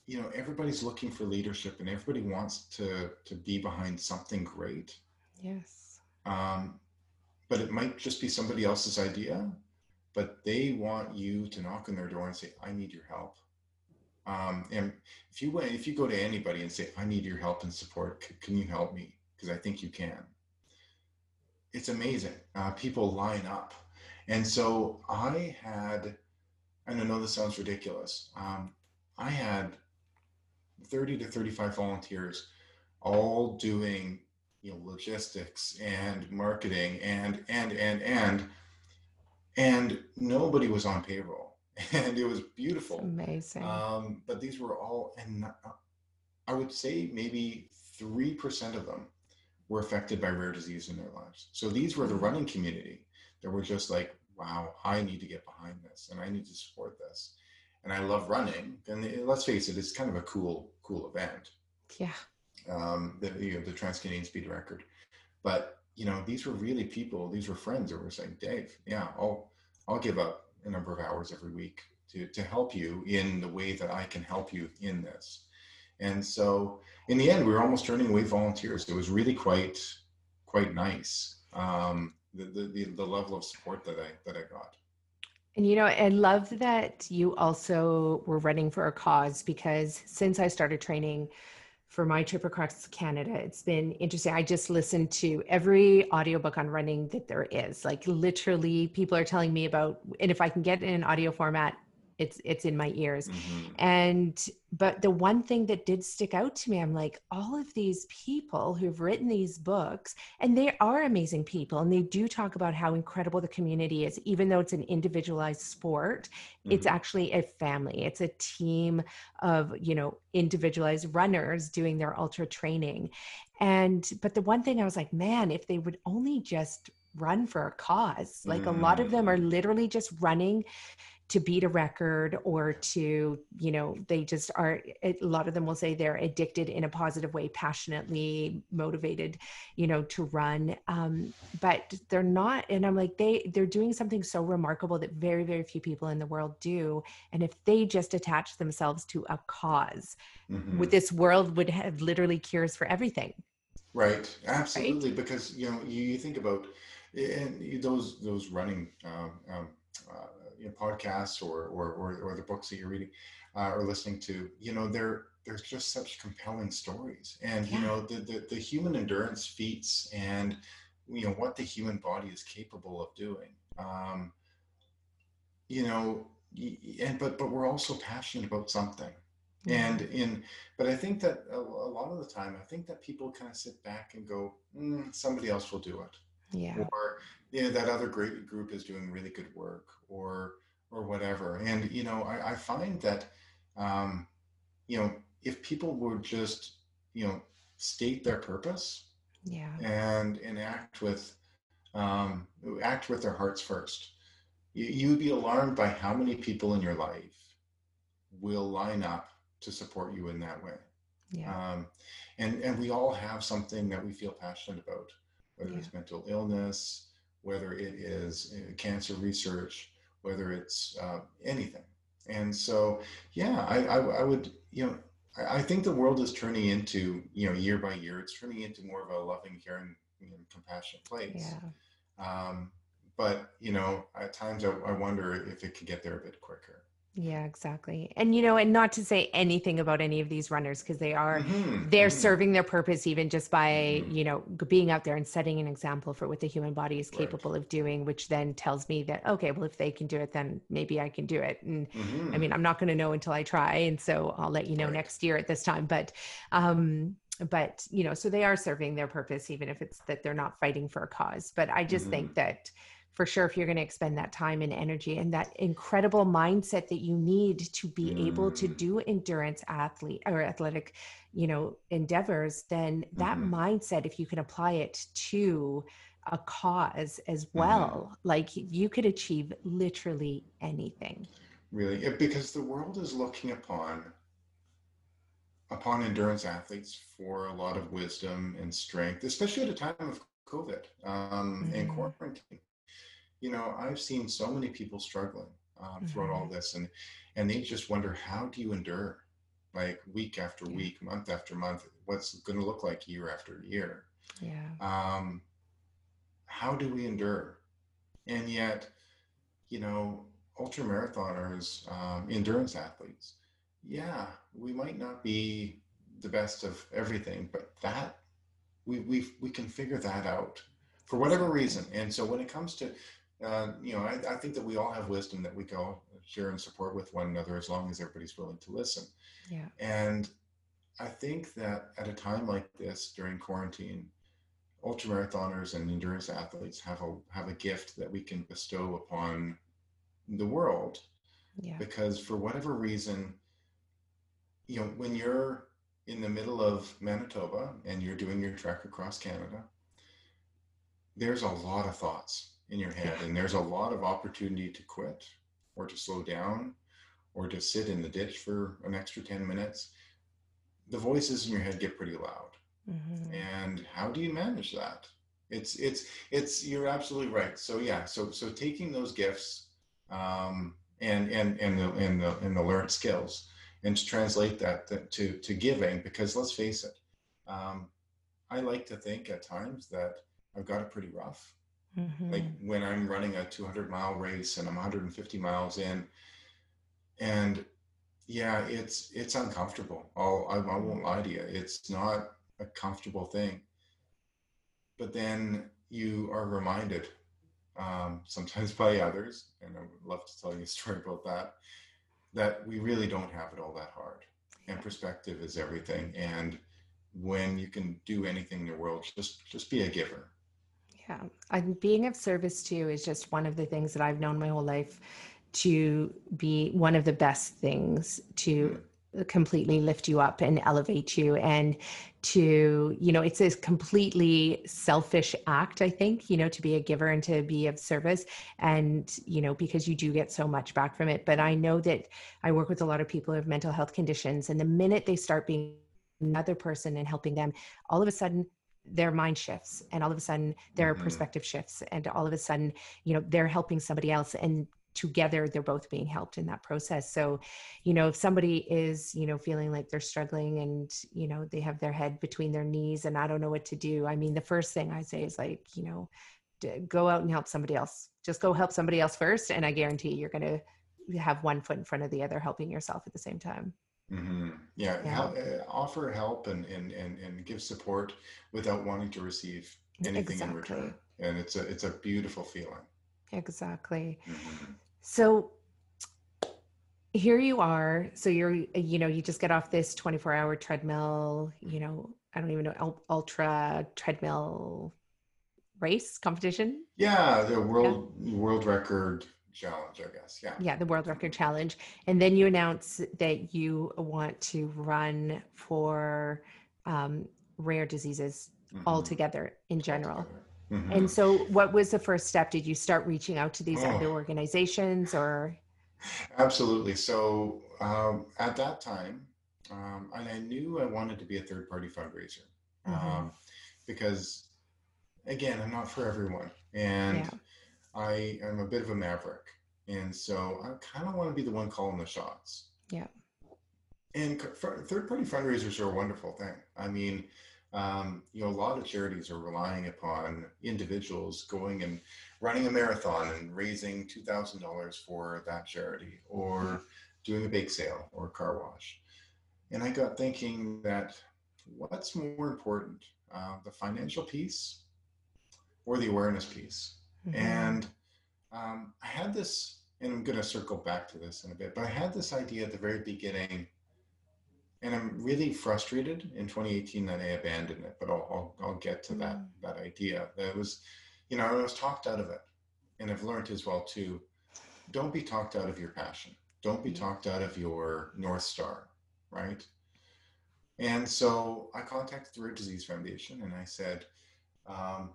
you know, everybody's looking for leadership and everybody wants to to be behind something great. Yes. Um, but it might just be somebody else's idea, but they want you to knock on their door and say, "I need your help." Um, and if you went, if you go to anybody and say, "I need your help and support," can you help me? Because I think you can it's amazing. Uh, people line up. And so I had, and I know this sounds ridiculous, um, I had 30 to 35 volunteers all doing you know logistics and marketing and and and and and nobody was on payroll and it was beautiful That's amazing um, but these were all and i would say maybe 3% of them were affected by rare disease in their lives. So these were the running community that were just like wow, I need to get behind this and I need to support this. And I love running. And let's face it, it's kind of a cool, cool event. Yeah. Um, the, you know, the Trans Canadian Speed Record. But, you know, these were really people, these were friends that were saying, Dave, yeah, I'll, I'll give up a number of hours every week to, to help you in the way that I can help you in this. And so in the end, we were almost turning away volunteers. It was really quite, quite nice. Um, the, the, the level of support that I, that I got. And you know, I love that you also were running for a cause because since I started training for my trip across Canada, it's been interesting. I just listened to every audiobook on running that there is. Like literally people are telling me about and if I can get in an audio format, it's it's in my ears mm-hmm. and but the one thing that did stick out to me i'm like all of these people who've written these books and they are amazing people and they do talk about how incredible the community is even though it's an individualized sport mm-hmm. it's actually a family it's a team of you know individualized runners doing their ultra training and but the one thing i was like man if they would only just run for a cause like mm-hmm. a lot of them are mm. literally just running to beat a record or to you know they just are a lot of them will say they're addicted in a positive way passionately motivated you know to run. Um, but they're not and i'm like they they're doing something so remarkable that very very few people in the world do. And if they just attach themselves to a because mm-hmm. with this world would have literally cures for everything. Right. Absolutely. Right? because you know you, you think about and those those running um, um, uh, you know, podcasts or, or, or or the books that you're reading uh, or listening to, you know, they're there's just such compelling stories, and yeah. you know, the, the the human endurance feats and you know what the human body is capable of doing. Um, you know, and but but we're also passionate about something and in but i think that a, a, lot of the time i think that people kind of sit back and go mm, somebody else will do it yeah. or you know that other great group is doing really good work or or whatever. And you know i, I find that um, you know if people would just you know state their purpose yeah. and and act with um, act with their hearts first you, you would be alarmed by how many people in your life will line up to support you in that way. Yeah. Um, and and we all have something that we feel passionate about whether yeah. it's mental illness whether it is uh, cancer research, whether it's uh, anything. And so, yeah, I, I, I would, you know, I, I, think the world is turning into, you know, year by year, it's turning into more of a loving, caring, you know, compassionate place. Yeah. Um, but, you know, at times I, I wonder if it could get there a bit quicker. Yeah, exactly. And you know, and not to say anything about any of these runners because they are mm-hmm. they're mm-hmm. serving their purpose even just by, mm-hmm. you know, being out there and setting an example for what the human body is capable right. of doing, which then tells me that okay, well if they can do it then maybe I can do it. And I mm-hmm. mean, I'm not going to know until I try, and so I'll let you know right. next year at this time, but um but you know, so they are serving their purpose even if it's that they're not fighting for a cause. But I just think mm-hmm. that for sure if you're going to expend that time and energy and that incredible mindset that you need to be mm. able to mm. do endurance athlete or athletic you know endeavors then that mm-hmm. mindset if you can apply it to a cause as mm-hmm. well mm-hmm. like you could achieve literally anything really because the world is looking upon upon endurance athletes for a lot of wisdom and strength especially at a time of covid um, mm-hmm. and quarantine you know, I've seen so many people struggling um, mm-hmm. throughout all mm-hmm. this, and and they just wonder how do you endure, like week after yeah. week, month after month, what's going to look like year after year. Yeah. Um, how do we endure? And yet, you know, ultra marathoners, um, endurance athletes, yeah, we might not be the best of everything, but that we we we can figure that out for whatever reason. And so when it comes to uh, you know, I, I, think that we all have wisdom that we can share and support with one another as long as everybody's willing to listen. Yeah. And I think that at a time like this during quarantine, ultra marathoners and endurance athletes have a have a gift that we can bestow upon the world. Yeah. Because for whatever reason, you know, when you're in the middle of Manitoba and you're doing your trek across Canada, there's a lot of thoughts in your head, and there's a lot of opportunity to quit or to slow down or to sit in the ditch for an extra 10 minutes, the voices in your head get pretty loud. Mm-hmm. And how do you manage that? It's it's it's you're absolutely right. So yeah, so so taking those gifts um, and and and the and the and the learned skills and to translate that to to giving because let's face it, um, I like to think at times that I've got it pretty rough. Mm-hmm. Like when I'm running a 200 mile race and I'm 150 miles in, and yeah, it's it's uncomfortable. I'll, I, I won't lie to you. It's not a comfortable thing. But then you are reminded, um, sometimes by others, and I would love to tell you a story about that, that we really don't have it all that hard. And perspective is everything. And when you can do anything in the world, just just be a giver. Yeah, and being of service too is just one of the things that I've known my whole life to be one of the best things to mm-hmm. completely lift you up and elevate you and to you know it's a completely selfish act i think you know to be a giver and to be of service and you know because you do get so much back from it. But i know that i work with a lot of people who have mental health conditions and the minute they start being another person and helping them all of a sudden their mind shifts and all of a sudden their mm-hmm. perspective shifts and all of a sudden you know they're helping somebody else and together they're both being helped in that process. So you know if somebody is you know feeling like they're struggling and you know they have their head between their knees and i don't know what to do i mean the first thing i say is like you know go out and help somebody else. Just go help somebody else first and i guarantee you're going to have one foot in front of the other helping yourself at the same time mm-hmm. yeah, yeah. Help, uh, offer help and, and and and give support without wanting to receive anything exactly. in return and it's a it's a beautiful feeling exactly mm-hmm. So here you are. So you're, you know, you just get off this 24 hour treadmill, you know, I don't even know, ultra treadmill race competition. Yeah. The world, yeah. world record challenge, I guess. Yeah. Yeah. The world record challenge. And then you announce that you want to run for um, rare diseases mm-hmm. altogether in general. Mm-hmm. And so, what was the first step? Did you start reaching out to these oh. other organizations or? Absolutely. So, um, at that time, um, and I knew I wanted to be a third party fundraiser mm-hmm. um, because, again, I'm not for everyone. And yeah. I am a bit of a maverick. And so, I kind of want to be the one calling the shots. Yeah. And third party fundraisers are a wonderful thing. I mean, um, you know, a lot of charities are relying upon individuals going and running a marathon and raising $2,000 for that charity or doing a bake sale or a car wash. And I got thinking that what's more important, uh, the financial piece or the awareness piece? Mm-hmm. And um, I had this, and I'm going to circle back to this in a bit, but I had this idea at the very beginning and I'm really frustrated in 2018 that I abandoned it, but I'll, I'll, I'll get to mm-hmm. that, that idea. That was, you know, I was talked out of it. And I've learned as well too, don't be talked out of your passion. Don't be talked out of your North Star, right? And so I contacted the Rare Disease Foundation and I said, um,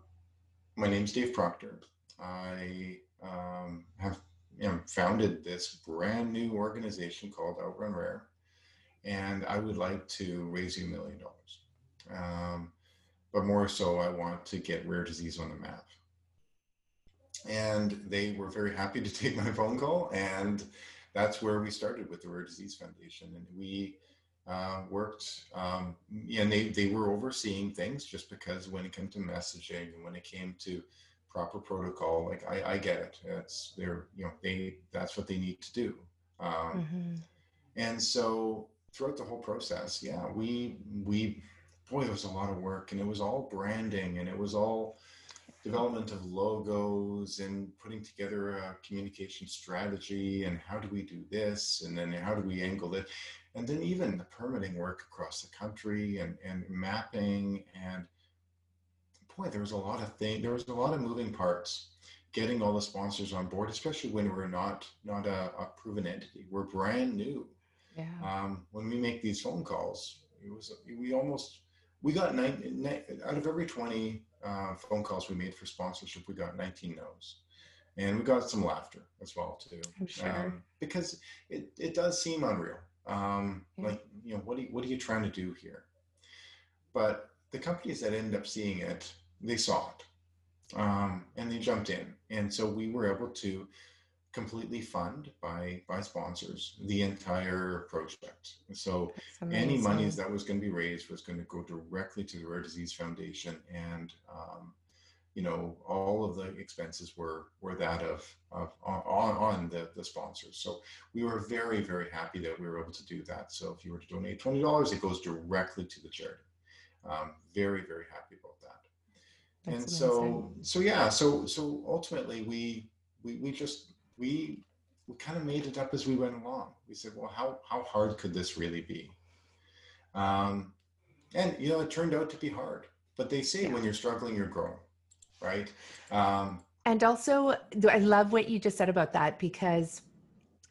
my name's Dave Proctor. I um, have you know, founded this brand new organization called Outrun Rare and I would like to raise you a million dollars. Um, but more so, I want to get rare disease on the map. And they were very happy to take my phone call, and that's where we started with the Rare Disease Foundation. And we uh, worked, um, and they, they were overseeing things just because when it came to messaging and when it came to proper protocol, like I, I get it. That's they're you know they that's what they need to do. Um, mm-hmm. And so throughout the whole process, yeah, we we boy, it was a lot of work, and it was all branding, and it was all development of logos and putting together a communication strategy and how do we do this and then how do we angle it and then even the permitting work across the country and, and mapping and boy there was a lot of things there was a lot of moving parts getting all the sponsors on board especially when we're not not a, a proven entity we're brand new yeah. Um, when we make these phone calls, it was we almost we got nine, nine out of every 20 uh, phone calls we made for sponsorship, we got 19 no's. And we got some laughter as well too, sure. um, because it, it does seem unreal. Um, yeah. Like you know, what are you, what are you trying to do here? But the companies that end up seeing it, they saw it, um, and they jumped in, and so we were able to completely fund by by sponsors the entire project. So any monies that was going to be raised was going to go directly to the Rare Disease Foundation, and um, you know all of the expenses were were that of, of on, on the, the sponsors. So we were very very happy that we were able to do that. So if you were to donate twenty dollars, it goes directly to the charity. Um, very very happy about that. That's and amazing. so so yeah so so ultimately we we we just we we kind of made it up as we went along. We said, well, how how hard could this really be? Um, and you know, it turned out to be hard. But they say yeah. when you're struggling, you're growing, right? Um, and also, I love what you just said about that because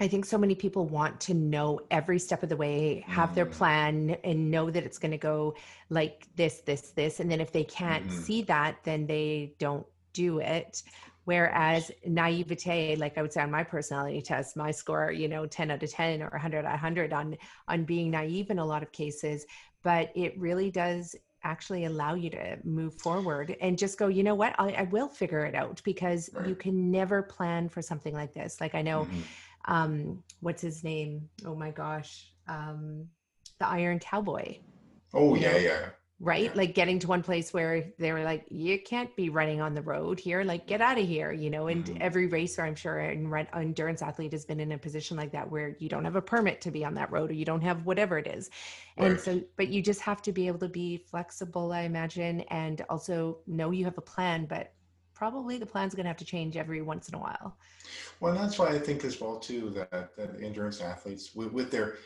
I think so many people want to know every step of the way, have mm. their plan, and know that it's going to go like this, this, this. And then if they can't mm. see that, then they don't do it. Whereas naivete, like I would say on my personality test, my score, you know, 10 out of 10 or 100 out of 100 on, on being naive in a lot of cases. But it really does actually allow you to move forward and just go, you know what, I, I will figure it out because right. you can never plan for something like this. Like I know, mm-hmm. Um, what's his name? Oh my gosh. Um, the Iron Cowboy. Oh yeah, know? yeah right yeah. like getting to one place where they were like you can't be running on the road here like get out of here you know and mm-hmm. every racer i'm sure and endurance athlete has been in a position like that where you don't have a permit to be on that road or you don't have whatever it is right. and so but you just have to be able to be flexible i imagine and also know you have a plan but probably the plan's going to have to change every once in a while well that's why i think as well too that, that endurance athletes with, with their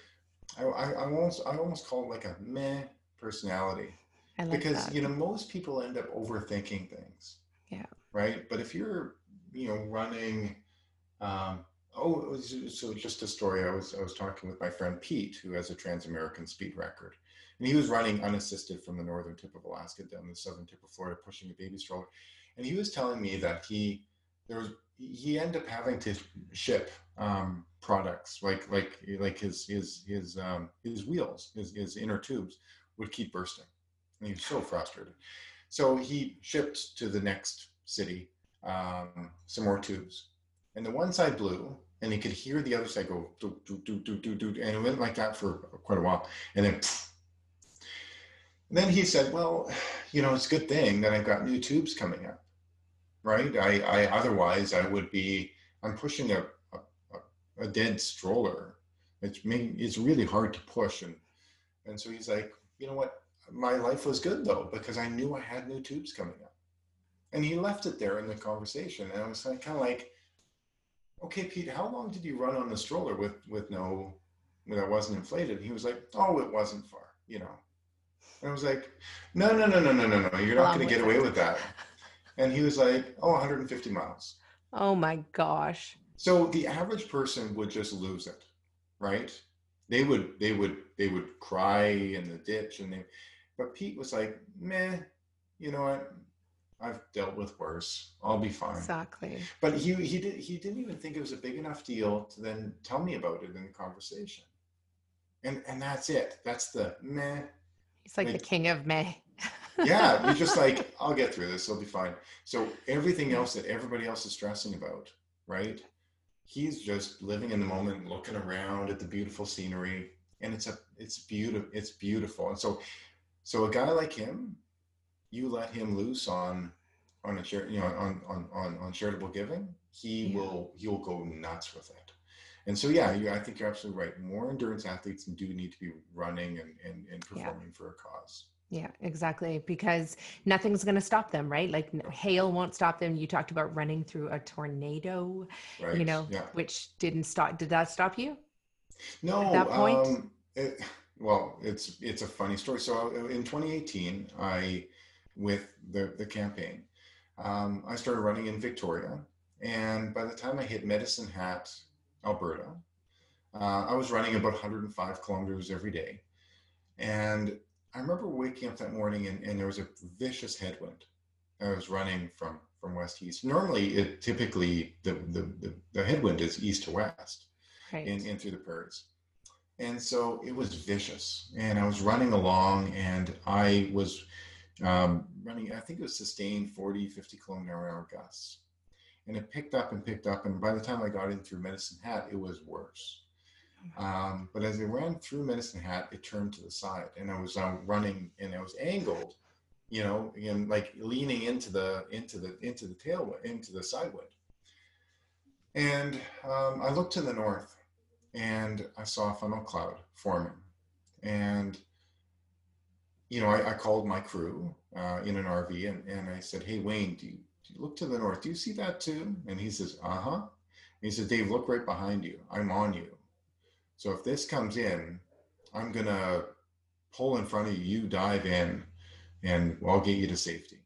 I, I, I almost i almost call it like a meh personality like because that. you know most people end up overthinking things. Yeah. Right. But if you're you know running, um, oh, so just a story. I was I was talking with my friend Pete, who has a Trans American speed record, and he was running unassisted from the northern tip of Alaska down the southern tip of Florida, pushing a baby stroller, and he was telling me that he there was he ended up having to ship um, products like like like his his his um, his wheels his, his inner tubes would keep bursting and he was so frustrated. So he shipped to the next city um, some more tubes. And the one side blew, and he could hear the other side go do do do do do do, and it went like that for quite a while. And then, and then he said, "Well, you know, it's a good thing that I've got new tubes coming up, right? I, I otherwise I would be I'm pushing a a, a dead stroller. It's it's really hard to push, and and so he's like, you know what? my life was good though because I knew I had new tubes coming up. And he left it there in the conversation, and I was like, kind of like, okay, Pete, how long did you run on the stroller with with no that wasn't inflated? He was like, oh, it wasn't far, you know. And I was like, no, no, no, no, no, no, no, you're not going to get away with that. And he was like, oh, 150 miles. Oh my gosh. So the average person would just lose it, right? They would, they would, they would cry in the ditch, and they but Pete was like, meh, you know what? I've dealt with worse. I'll be fine. Exactly. But he he did he didn't even think it was a big enough deal to then tell me about it in the conversation. And and that's it. That's the meh. He's like, like the king of May. yeah, you're just like, I'll get through this. I'll be fine. So everything else that everybody else is stressing about, right? He's just living in the moment, looking around at the beautiful scenery, and it's a it's beautiful. It's beautiful. And so so a guy like him, you let him loose on on a you know on on on, on charitable giving, he yeah. will he will go nuts with it. And so yeah, you, I think you're absolutely right. More endurance athletes do need to be running and and, and performing yeah. for a cause. Yeah, exactly. Because nothing's going to stop them, right? Like hail won't stop them. You talked about running through a tornado, right. you know, yeah. which didn't stop. Did that stop you? No. At that point? Um, it, well, it's it's a funny story. So in 2018, I with the the campaign, um, I started running in Victoria, and by the time I hit Medicine Hat, Alberta, uh, I was running about 105 kilometers every day, and I remember waking up that morning and, and there was a vicious headwind. I was running from from west to east. Normally, it typically the the, the, headwind is east to west, right. in, in through the prairies. And so it was vicious. And I was running along and I was um, running, I think it was sustained 40, 50 kilometer an hour gusts. And it picked up and picked up. And by the time I got in through Medicine Hat, it was worse. Um, but as I ran through Medicine Hat, it turned to the side and I was uh, running and I was angled, you know, and like leaning into the, into the, into the tailwind, into the side wind. And um, I looked to the north and I saw a funnel cloud forming. And, you know, I, I called my crew uh, in an RV and, and I said, Hey, Wayne, do you look to the north? Do you see that too? And he says, Uh huh. He says, Dave, look right behind you. I'm on you. So if this comes in, I'm going to pull in front of you, you dive in, and I'll get you to safety.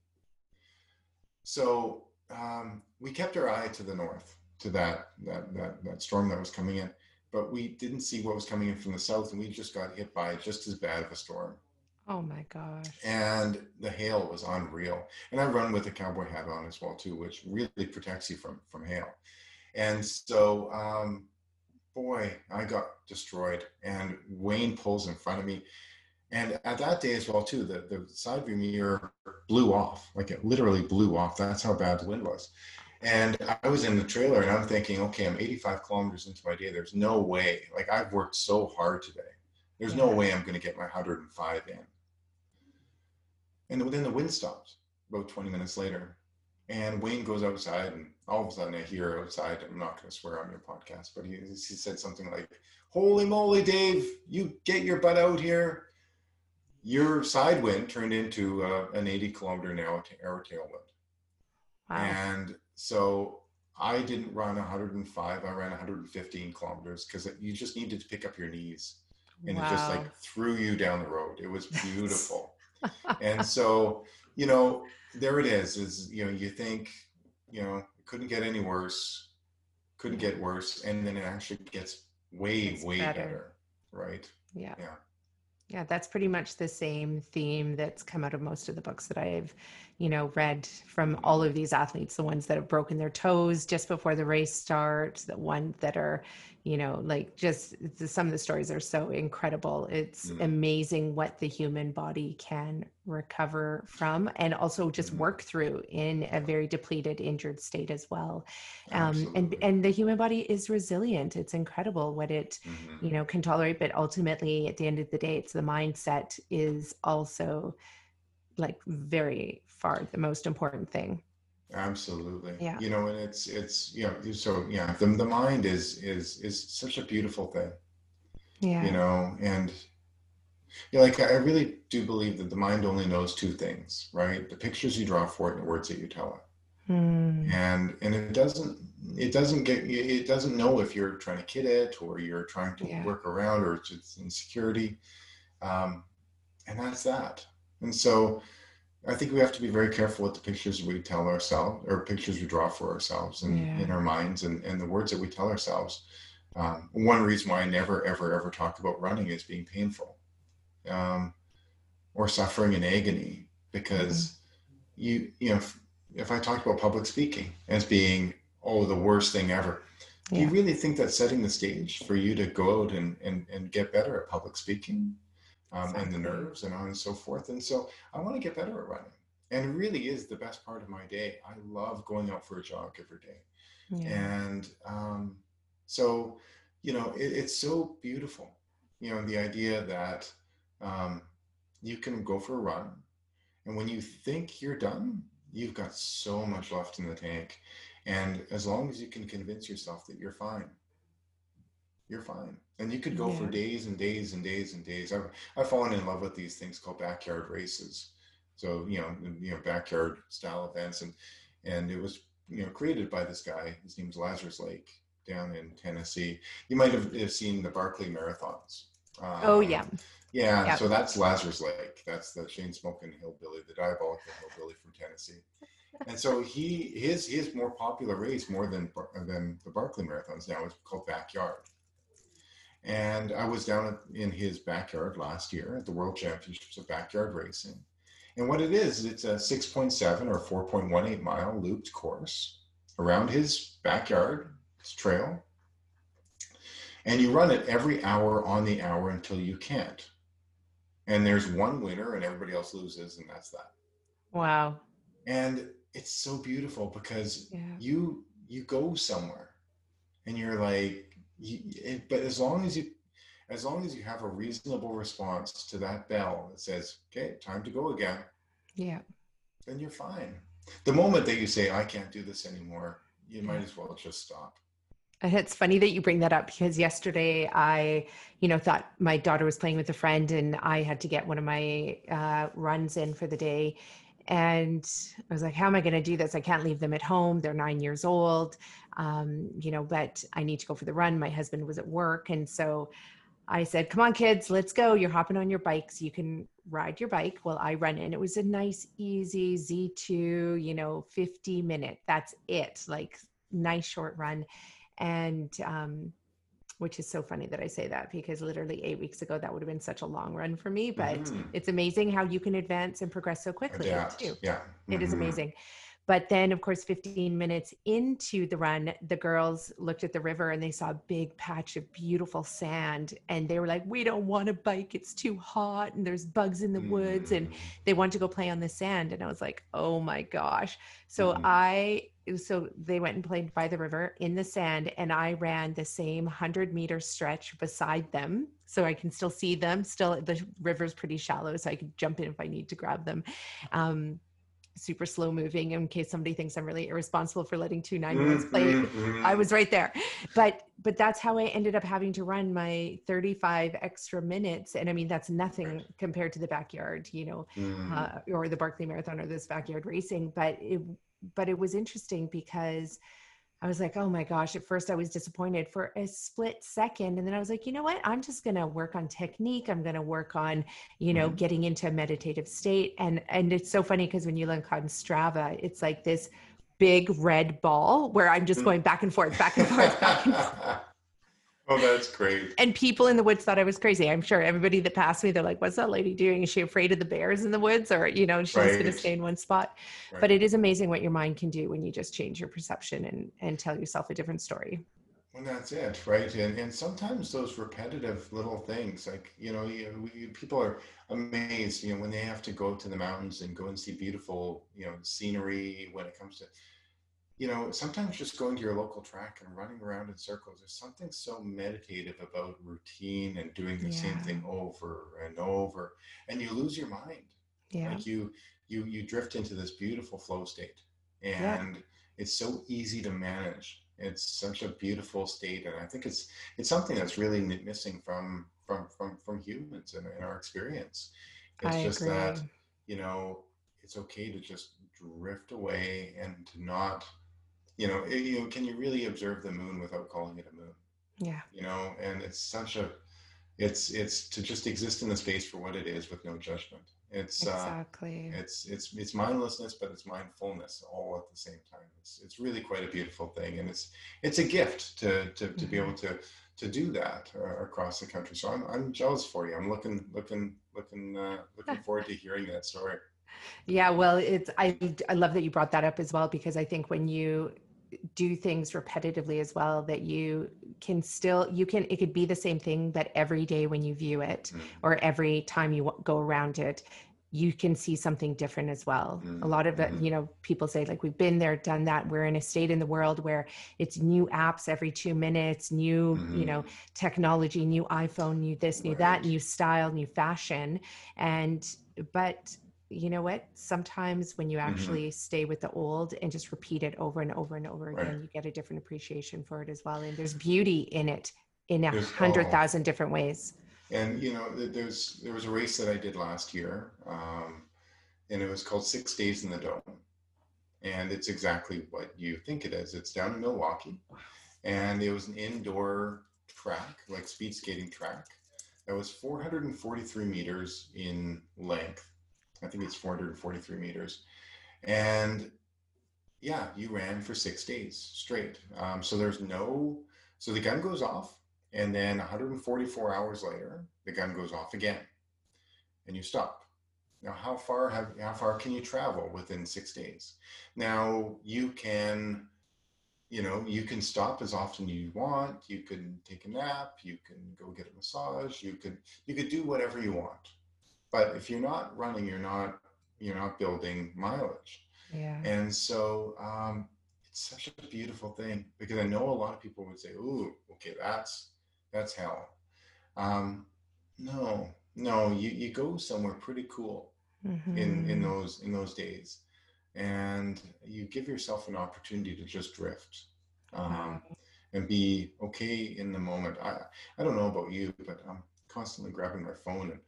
So um, we kept our eye to the north, to that, that, that, that storm that was coming in but we didn't see what was coming in from the south and we just got hit by just as bad of a storm. Oh my gosh. And the hail was unreal. And I run with a cowboy hat on as well too, which really protects you from from hail. And so um boy, I got destroyed and Wayne pulls in front of me. And at that day as well too, the, the side view mirror blew off. Like it literally blew off. That's how bad the wind was. And I was in the trailer and I'm thinking, okay, I'm 85 kilometers into my day. There's no way, like I've worked so hard today. There's no way I'm going to get my 105 in. And then the wind stops about 20 minutes later. And Wayne goes outside, and all of a sudden I hear outside, I'm not going to swear on your podcast, but he, he said something like, Holy moly, Dave, you get your butt out here. Your side wind turned into uh, an 80 kilometer an hour, hour tailwind. Wow. And so I didn't run 105. I ran 115 kilometers because you just needed to pick up your knees, and wow. it just like threw you down the road. It was beautiful. And so, you know, there it is. Is you know, you think, you know, it couldn't get any worse, couldn't get worse, and then it actually gets way, it's way better. better. Right. Yeah. Yeah. Yeah, that's pretty much the same theme that's come out of most of the books that I've you know, read from all of these athletes, the ones that have broken their toes just before the race starts, the ones that are, you know, like just some of the stories are so incredible. It's mm. amazing what the human body can recover from and also just mm. work through in a very depleted, injured state as well. Um, and and the human body is resilient. It's incredible what it, mm-hmm. you know, can tolerate. But ultimately, at the end of the day, it's the mindset is also like very far the most important thing. Absolutely. Yeah. You know and it's it's you know so yeah the, the mind is is is such a beautiful thing. Yeah. You know and you know, like i really do believe that the mind only knows two things right? The pictures you draw for it and the words that you tell it. Hmm. and and it doesn't it doesn't get it doesn't know if you're trying to kid it or you're trying to yeah. work around or it's, it's insecurity. Um, and that's that. And so I think we have to be very careful with the pictures we tell ourselves or pictures we draw for ourselves and yeah. in our minds and, and the words that we tell ourselves. Um, one reason why I never, ever, ever talk about running is being painful um, or suffering in agony because mm-hmm. you, you know, if, if, I talk about public speaking as being, oh, the worst thing ever, yeah. do you really think that's setting the stage for you to go out and, and, and get better at public speaking? Um, exactly. and the nerves and on and so forth. And so I want to get better at running. And it really is the best part of my day. I love going out for a jog every day. Yeah. And um, so, you know, it, it's so beautiful, you know, the idea that um, you can go for a run. And when you think you're done, you've got so much left in the tank. And as long as you can convince yourself that you're fine, you're fine. And you could go yeah. for days and days and days and days. I've, I've fallen in love with these things called backyard races. So, you know, you know, backyard style events. And, and it was, you know, created by this guy. His name's Lazarus Lake down in Tennessee. You might have, have seen the Barkley marathons. Um, oh yeah. Yeah. Yep. So that's Lazarus Lake. That's the chain smoking hillbilly, the diabolical hillbilly from Tennessee. and so he his his more popular race more than than the Barkley marathons now is called Backyard And I was down in his backyard last year at the World Championships of Backyard Racing. And what it is, it's a 6.7 or 4.18 mile looped course around his backyard, his trail. And you run it every hour on the hour until you can't. And there's one winner and everybody else loses, and that's that. Wow. And it's so beautiful because Yeah. you you go somewhere and you're like you, it, but as long as you as long as you have a reasonable response to that bell that says okay time to go again Yeah. then you're fine the moment that you say i can't do this anymore you might as well just stop And it's funny that you bring that up because yesterday I, you know, thought my daughter was playing with a friend and I had to get one of my uh, runs in for the day. And I was like, how am I going to do this? I can't leave them at home. They're nine years old, um, you know, but I need to go for the run. My husband was at work. And so I said, come on, kids, let's go. You're hopping on your bikes. You can ride your bike while I run in. It was a nice, easy Z2, you know, 50 minute. That's it. Like, nice short run and um, which is so funny that I say that because literally eight weeks ago that would have been such a long run for me. But Mhm. it's amazing how you can advance and progress so quickly too. yeah It is Mhm. amazing. But then, of course, 15 minutes into the run, the girls looked at the river and they saw a big patch of beautiful sand. And they were like, We don't want to bike. It's too hot. And there's bugs in the woods. And Mm. they want to go play on the sand and i was like oh my gosh so Mhm. i so they went and played by the river in the sand and i ran the same 100 meter stretch beside them so i can still see them still the river's pretty shallow so i could jump in if i need to grab them um super slow moving in case somebody thinks i'm really irresponsible for letting two nine year olds play Mhm. I was right there. But but that's how I ended up having to run my 35 extra minutes. And I mean that's nothing compared to the backyard, you know, Mhm. uh, or the Barkley Marathon or this backyard racing. But it but it was interesting because I was like, oh my gosh, at first I was disappointed for a split second. And then I was like, you know what? I'm just gonna work on technique. I'm gonna work on, you know, Mhm. getting into a meditative state. And and it's so funny because when you look on Strava, it's like this big red ball where I'm just Mm. going back and forth, back and forth, back and forth. oh that's great And people in the woods thought I was crazy. I'm sure everybody that passed me, they're like, what's that lady doing? Is she afraid of the bears in the woods? Or, you know, she's just going to stay in one spot. Right. But it is amazing what your mind can do when you just change your perception and, and tell yourself a different story. And that's it, right? And and sometimes those repetitive little things, like you know, you, people are amazed, you know, when they have to go to the mountains and go and see beautiful, you know, scenery. When it comes to, you know, sometimes just going to your local track and running around in circles. There's something so meditative about routine and doing the same thing over and over, and you lose your mind Yeah. like you you you drift into this beautiful flow state Yeah. and it's so easy to manage it's such a beautiful state and i think it's it's something that's really missing from from from from humans in, in our experience it's I just agree. that you know it's okay to just drift away and to not you know eh, you know can you really observe the moon without calling it a moon Yeah. you know and it's such a it's it's to just exist in the space for what it is with no judgment it's uh Exactly. it's it's it's mindlessness but it's mindfulness all at the same time it's it's really quite a beautiful thing and it's it's a gift to to, to be Mhm. able to to do that uh, across the country so i'm i'm jealous for you i'm looking looking looking uh, looking forward to hearing that story Yeah, well, it's I I love that you brought that up as well because I think when you do things repetitively as well that you can still you can it could be the same thing but every day when you view it Mm. or every time you go around it you can see something different as well. A Mm, lot of mhm. you know people say like we've been there done that. We're in a state in the world where it's new apps every 2 minutes new you know technology new iphone new this new that new style new fashion. And but you know what sometimes when you Mhm. actually stay with the old and just repeat it over and over and over again Right. you get a different appreciation for it as well and there's beauty in it in a hundred thousand different ways And you know, th- there's there was a race that I did last year, um, and it was called Six Days in the Dome, and it's exactly what you think it is. It's down in Milwaukee, and it was an indoor track, like speed skating track, that was 443 meters in length. I think it's 443 meters, and yeah, you ran for six days straight. Um, so there's no, so the gun goes off And then 144 hours later, the gun goes off again and you stop. Now, how far have how far can you travel within six days? Now you can, you know, you can stop as often as you want. You can take a nap. You can go get a massage. You could you could do whatever you want. But if you're not running, you're not you're not building mileage. Yeah. And so um, it's such a beautiful thing because I know a lot of people would say, "Ooh, okay, that's that's hell." Um, no, no, you you go somewhere pretty cool mm-hmm. in in those in those days, and you give yourself an opportunity to just drift. Um, and be okay in the moment. I I don't know about you, but I'm constantly grabbing my phone and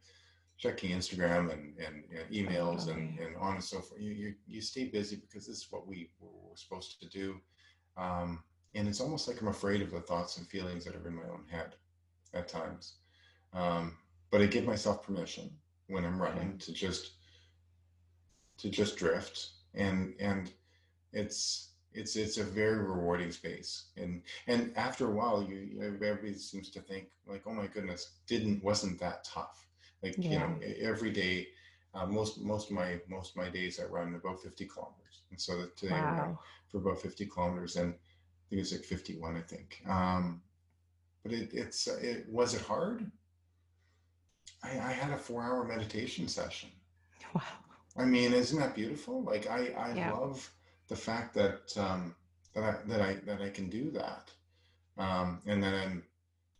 checking Instagram and, and, and emails and, and on and so forth. You, you, you stay busy because this is what we were supposed to do. Um, and it's almost like I'm afraid of the thoughts and feelings that are in my own head at times. Um, but I give myself permission when I'm running to just to just drift and and it's it's it's a very rewarding space and and after a while you everybody seems to think like oh my goodness didn't wasn't that tough like yeah. you know, every day, uh, most most of my most of my days I run about 50 kilometers, and so today wow. I ran for about 50 kilometers, and I think it's like 51, I think. Um, but it, it's it was it hard. I, I had a four-hour meditation session. Wow. I mean, isn't that beautiful? Like I I yeah. love the fact that um, that I that I that I can do that, um, and then I'm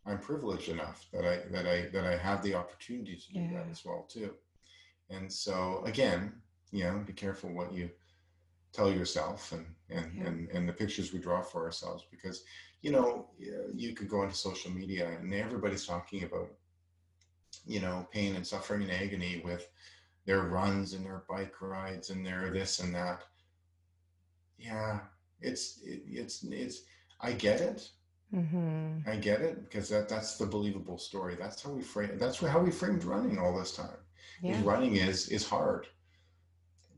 I'm privileged enough that I that I that I have the opportunity to do yeah. that as well too. And so again, you know, be careful what you tell yourself and and yeah. and, and the pictures we draw for ourselves because you know you could go into social media and everybody's talking about you know pain and suffering and agony with their runs and their bike rides and their this and that yeah it's it, it's it's i get it Mm-hmm. I get it because that that's the believable story. That's how we frame. That's how we framed running all this time. Yeah. Running is is hard,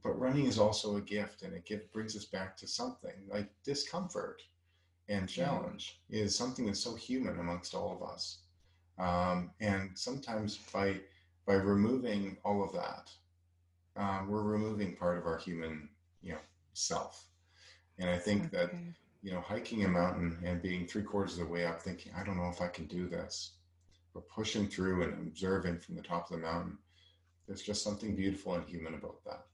but running is also a gift, and it gift brings us back to something like discomfort and challenge yeah. is something that's so human amongst all of us. Um, and sometimes by by removing all of that, um, we're removing part of our human, you know, self. And I think okay. that you know, hiking a mountain and being three quarters of the way up, thinking, I don't know if I can do this, but pushing through and observing from the top of the mountain, there's just something beautiful and human about that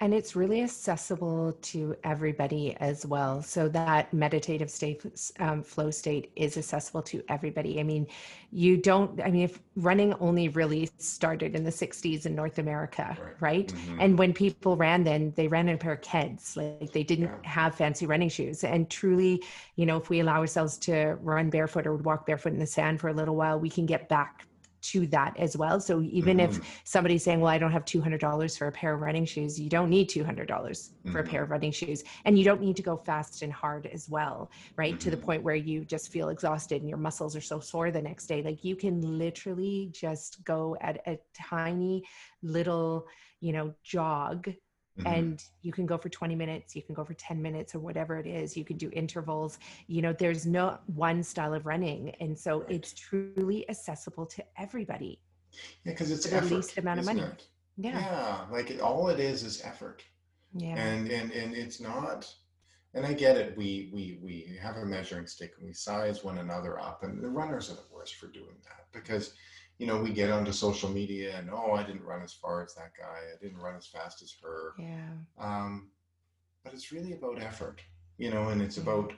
and it's really accessible to everybody as well so that meditative state um, flow state is accessible to everybody i mean you don't i mean if running only really started in the 60s in north america right, right? Mm-hmm. and when people ran then they ran in a pair of keds like they didn't yeah. have fancy running shoes and truly you know if we allow ourselves to run barefoot or walk barefoot in the sand for a little while we can get back to that as well. So even mm-hmm. if somebody's saying, well, I don't have $200 for a pair of running shoes, you don't need $200 mm-hmm. for a pair of mm-hmm. running shoes. And you don't need to go fast and hard as well, right? Mm-hmm. To the mm-hmm. point where you just feel exhausted and your muscles are so sore the next day. Like you can literally just go at a tiny little, you know, jog Mm-hmm. and you can go for 20 minutes you can go for 10 minutes or whatever it is you can do intervals you know there's no one style of running and so right. it's truly accessible to everybody yeah because it's the least amount of money it? yeah yeah like it, all it is is effort yeah and and and it's not and i get it we we we have a measuring stick and we size one another up and the runners are the worst for doing that because you know, we get onto social media and oh, I didn't run as far as that guy. I didn't run as fast as her. Yeah. Um, but it's really about effort, you know, and it's yeah. about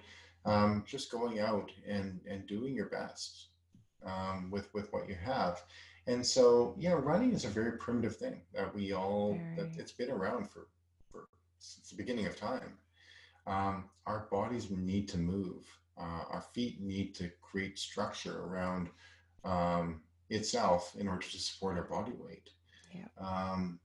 um, just going out and and doing your best um, with with what you have. And so, yeah, running is a very primitive thing that we all very. that it's been around for for since the beginning of time. Um, our bodies need to move. Uh, our feet need to create structure around um, itself in order to support our body weight. Yeah. Um,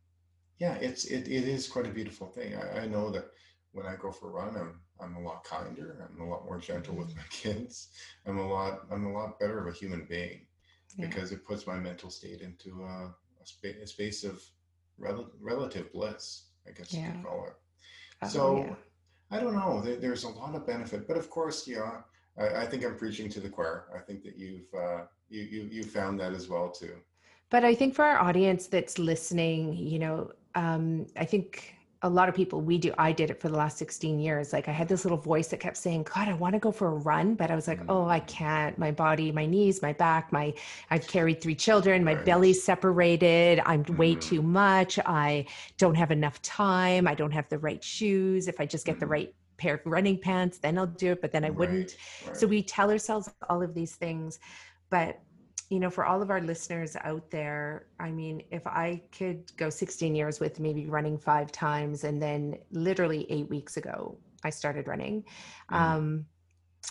yeah, it's it, it is quite a beautiful thing. I, I, know that when I go for a run, I'm I'm a lot kinder. I'm a lot more gentle with mm-hmm. my kids. I'm a lot I'm a lot better of a human being yeah. because it puts my mental state into a, a, spa- a space of rel- relative bliss. I guess yeah. you could call it. Oh, so yeah. I don't know. There, there's a lot of benefit, but of course, yeah, I, I, think I'm preaching to the choir. I think that you've uh, you you you found that as well too. But I think for our audience that's listening, you know, um, I think a lot of people we do i did it for the last 16 years like i had this little voice that kept saying god i want to go for a run but i was like mm. oh i can't my body my knees my back my i've carried three children my right. belly's separated i'm mm. way too much i don't have enough time i don't have the right shoes if i just get mm. the right pair of running pants then i'll do it but then i wouldn't right. Right. so we tell ourselves all of these things but you know, for all of our listeners out there, I mean, if I could go 16 years with maybe running five times, and then literally eight weeks ago, I started running. Mm. Um,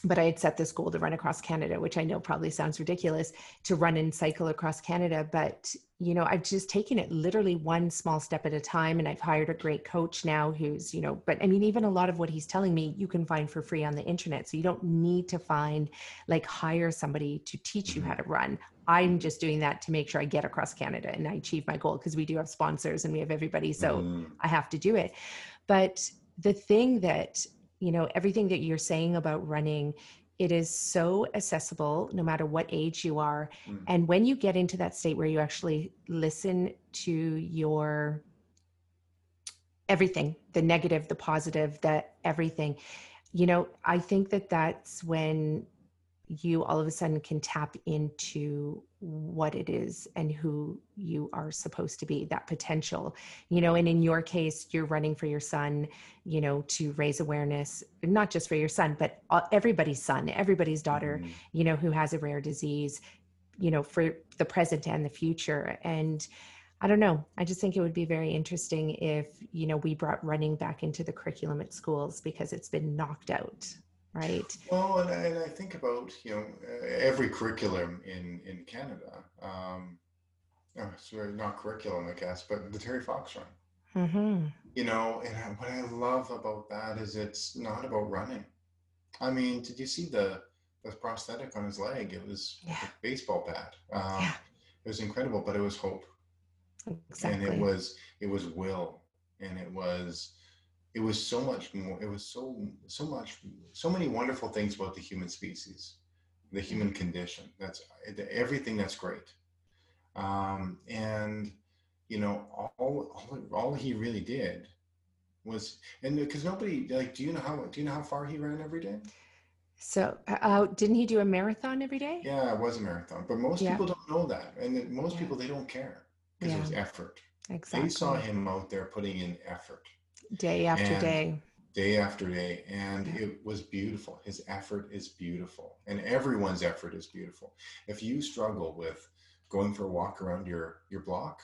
but I had set this goal to run across Canada, which I know probably sounds ridiculous to run and cycle across Canada. But, you know, I've just taken it literally one small step at a time. And I've hired a great coach now who's, you know, but I mean, even a lot of what he's telling me, you can find for free on the internet. So you don't need to find, like, hire somebody to teach you how mm-hmm. to run. I'm just doing that to make sure I get across Canada and I achieve my goal because we do have sponsors and we have everybody. So mm. I have to do it. But the thing that you know everything that you're saying about running it is so accessible no matter what age you are mm. and when you get into that state where you actually listen to your everything the negative the positive the everything you know i think that that's when you all of a sudden can tap into what it is and who you are supposed to be that potential you know and in your case you're running for your son you know to raise awareness not just for your son but everybody's son everybody's daughter mm-hmm. you know who has a rare disease you know for the present and the future and I don't know. I just think it would be very interesting if, you know, we brought running back into the curriculum at schools because it's been knocked out right? Well, and, and I think about you know every curriculum in in Canada. Um, oh, sorry, not curriculum, I guess, but the Terry Fox run. Mm-hmm. You know, and what I love about that is it's not about running. I mean, did you see the the prosthetic on his leg? It was yeah. a baseball bat. Um, yeah. It was incredible, but it was hope. Exactly. And it was it was will, and it was it was so much more it was so so much so many wonderful things about the human species the human mm-hmm. condition that's everything that's great um, and you know all, all all he really did was and because nobody like do you know how do you know how far he ran every day so uh, uh didn't he do a marathon every day yeah it was a marathon but most yeah. people don't know that and most yeah. people they don't care because yeah. it was effort exactly they saw him out there putting in effort day after day. day after day. And yeah. it was beautiful. His effort is beautiful. And everyone's effort is beautiful. If you struggle with going for a walk around your your block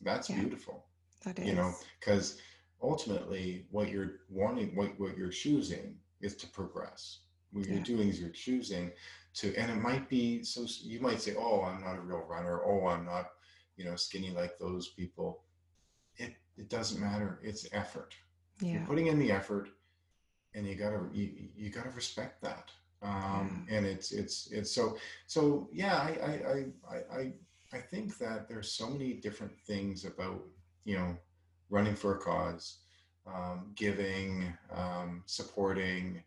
that's yeah. beautiful. That is you know because ultimately what you're wanting what, what you're choosing is to progress. What yeah. you're doing is you're choosing to and it might be so you might say oh i'm not a real runner. Oh i'm not you know skinny like those people it doesn't matter. It's effort. Yeah. You're putting in the effort and you gotta you, you gotta respect that. Um, and it's it's it's so so yeah I, I i i i think that there's so many different things about you know running for a cause um, giving um, supporting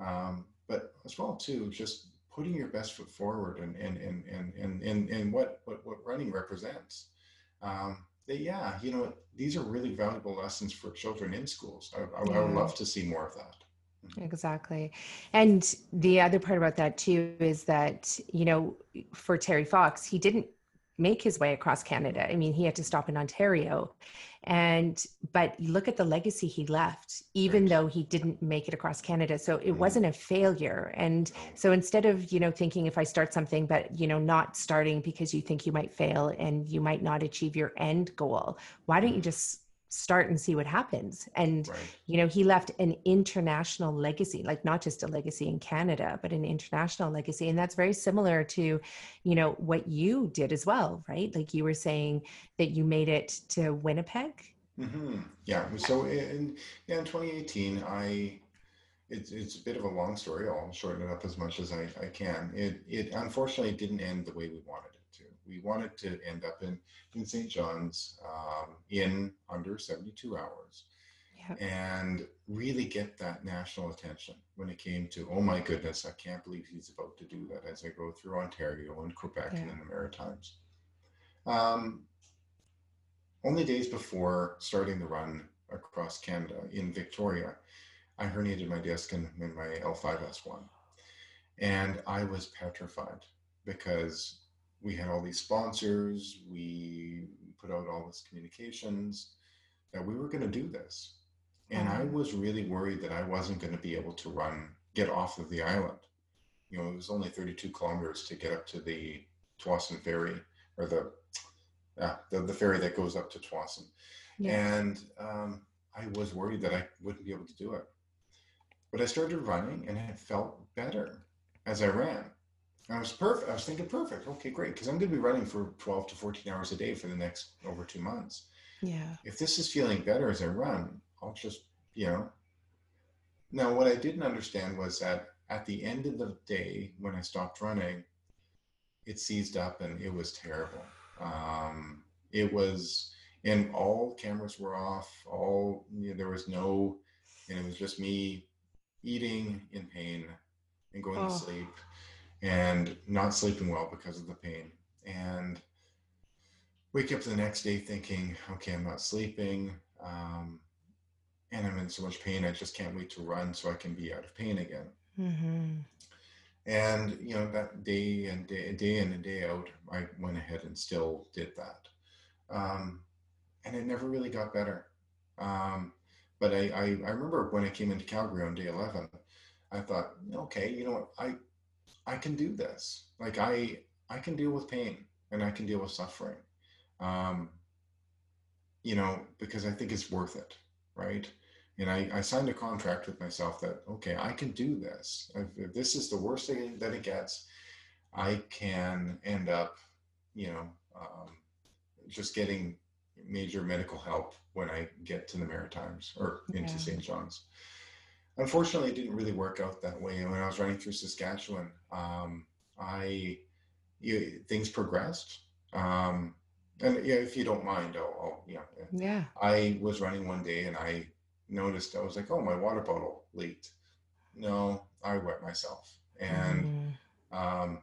um, but as well too just putting your best foot forward and and and and and, and, and what, what what running represents. Um, yeah, you know, these are really valuable lessons for children in schools. I, I, yeah. I would love to see more of that. Exactly. And the other part about that too is that, you know, for Terry Fox, he didn't make his way across Canada. I mean, he had to stop in Ontario. And, but look at the legacy he left, even right. though he didn't make it across Canada. So it mm. wasn't a failure. And so instead of, you know, thinking if I start something, but, you know, not starting because you think you might fail and you might not achieve your end goal, why don't you mm. just start and see what happens. And right. you know he left an international legacy like not just a legacy in canada but an international legacy. And that's very similar to you know what you did as well right? Like you were saying that you made it to winnipeg. Mm-hmm. yeah. So in, yeah, in 2018 i it's, it's a bit of a long story. I'll shorten it up as much as i, I can. It, it unfortunately didn't end the way we wanted we wanted to end up in, in St. John's um, in under 72 hours. Yeah. and really get that national attention when it came to, oh my goodness, I can't believe he's about to do that as I go through Ontario and Quebec and Yeah. in the Maritimes. Um, only days before starting the run across Canada in Victoria, I herniated my disc in, in my L5S1. And I was petrified because we had all these sponsors, we put out all this communications that we were going to do this. And I was really worried that I wasn't going to be able to run, get off of the island. You know, it was only 32 kilometers to get up to the Tsawwassen ferry or the, yeah, the, the ferry that goes up to Tsawwassen. Yeah. And um, I was worried that I wouldn't be able to do it. But I started running and it felt better as I ran. I was perfect. I was thinking, perfect. Okay, great. Because I'm going to be running for 12 to 14 hours a day for the next over two months. Yeah. If this is feeling better as I run, I'll just, you know. Now, what I didn't understand was that at the end of the day, when I stopped running, it seized up and it was terrible. Um, it was, and all cameras were off. All you know, there was no, and it was just me eating in pain and going Oh. to sleep and not sleeping well because of the pain. And wake up the next day thinking, okay, I'm not sleeping. Um, and I'm in so much pain. I just can't wait to run so I can be out of pain again. Mm-hmm. And you know that day and day, day in and day out, I went ahead and still did that, um, and it never really got better. Um, but I, I, I remember when I came into Calgary on day eleven, I thought, okay, you know what, I I can do this. Like I I can deal with pain and I can deal with suffering, um, you know, because I think it's worth it, right? And I, I signed a contract with myself that okay, I can do this. If, if this is the worst thing that it gets, I can end up, you know, um, just getting major medical help when I get to the Maritimes or into Yeah. St. John's. Unfortunately, it didn't really work out that way. And when I was running through Saskatchewan, um, I you, things progressed. Um, and yeah, if you don't mind, I'll, I'll yeah. Yeah. I was running one day and I noticed I was like, oh, my water bottle leaked. No, I wet myself, and Mhm. um,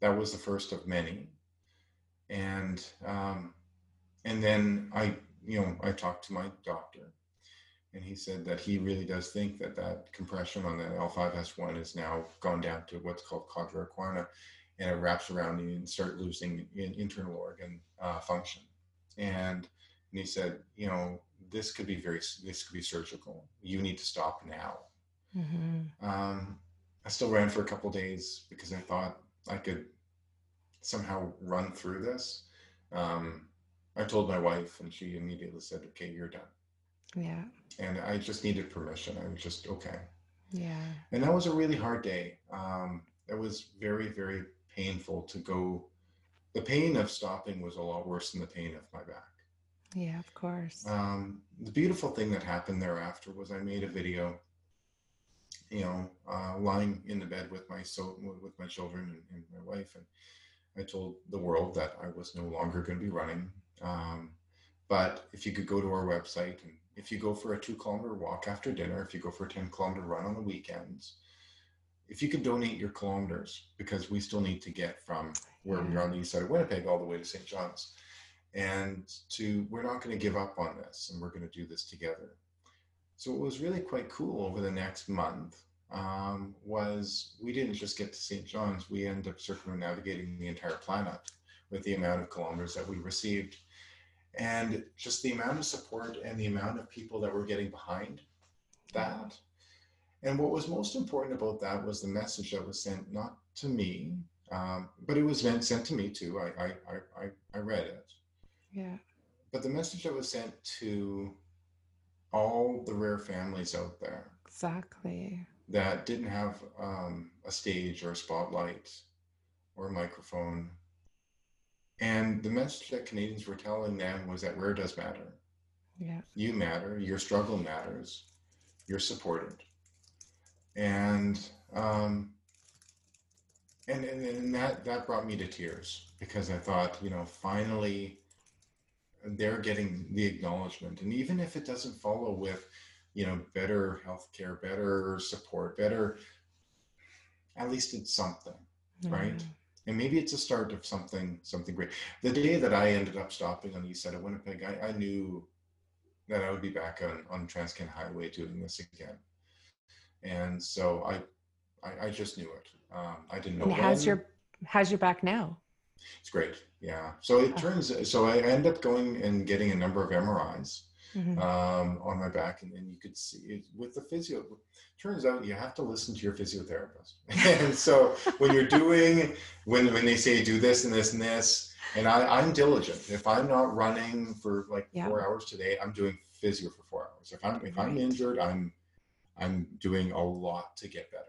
that was the first of many. And um, and then I, you know, I talked to my doctor, and he said that he really does think that that compression on the L5S1 is now gone down to what's called cauda equina, and it wraps around you and start losing in, internal organ uh, function. And and he said, you know, this could be very, this could be surgical. You need to stop now. Mhm. Um, I still ran for a couple days because I thought I could somehow run through this. Um, I told my wife, and she immediately said, "Okay, you're done." Yeah. And I just needed permission. I was just okay. Yeah. And that was a really hard day. Um, it was very, very painful to go. The pain of stopping was a lot worse than the pain of my back. Yeah. Of course. Um, the beautiful thing that happened thereafter was I made a video, you know, uh, lying in the bed with my so with my children and, and my wife, and I told the world that I was no longer going to be running. Um, but if you could go to our website and if you go for a two kilometer walk after dinner, if you go for a 10 kilometer run on the weekends, if you could donate your kilometers, because we still need to get from where we are on the east side of Winnipeg all the way to St. John's. And to, we're not going to give up on this and we're going to do this together. So, what was really quite cool over the next month um, was we didn't just get to St. John's, we ended up circumnavigating the entire planet with the amount of kilometers that we received. And just the amount of support and the amount of people that were getting behind that. And what was most important about that was the message that was sent not to me, um, but it was meant sent to me too. I, I, I, I, read it. Yeah. But the message that was sent to all the rare families out there Exactly. that didn't have um, a stage or a spotlight or a microphone. And the message that Canadians were telling them was that where does matter. Yeah. You matter, your struggle matters, you're supported. And um, and, and, and that that brought me to tears because I thought, you know, finally they're getting the acknowledgement. And even if it doesn't follow with you know, better healthcare, better support, better. At least it's something, mm-hmm. right? And maybe it's a start of something, something great. The day that I ended up stopping on the east side of Winnipeg, I, I knew that I would be back on on Transcan Highway doing this again, and so I, I, I just knew it. Um, I didn't know. And how's your how's your back now? It's great. Yeah. So it turns. So I end up going and getting a number of MRIs mm-hmm. um, on my back, and then you could see it with the physio. Turns out you have to listen to your physiotherapist, and so when you're doing when when they say do this and this and this, and I, I'm diligent. If I'm not running for like yeah. four hours today, I'm doing physio for four hours. If I'm if I'm injured, I'm I'm doing a lot to get better.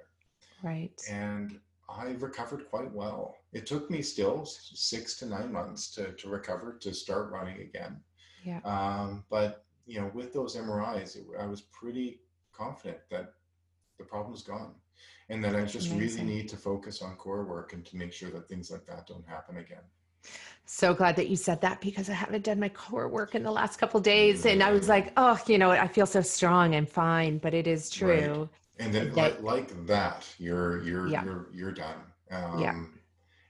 Right. And I recovered quite well. It took me still six to nine months to, to recover to start running again. Yeah. Um, but you know, with those MRIs, it, I was pretty confident that the problem's gone, and that I just Amazing. really need to focus on core work and to make sure that things like that don't happen again. So glad that you said that because I haven't done my core work in the last couple days, and I was like, oh, you know, I feel so strong. I'm fine, but it is true. Right and then that, like, like, that you're you're yeah. you're you're done um, yeah.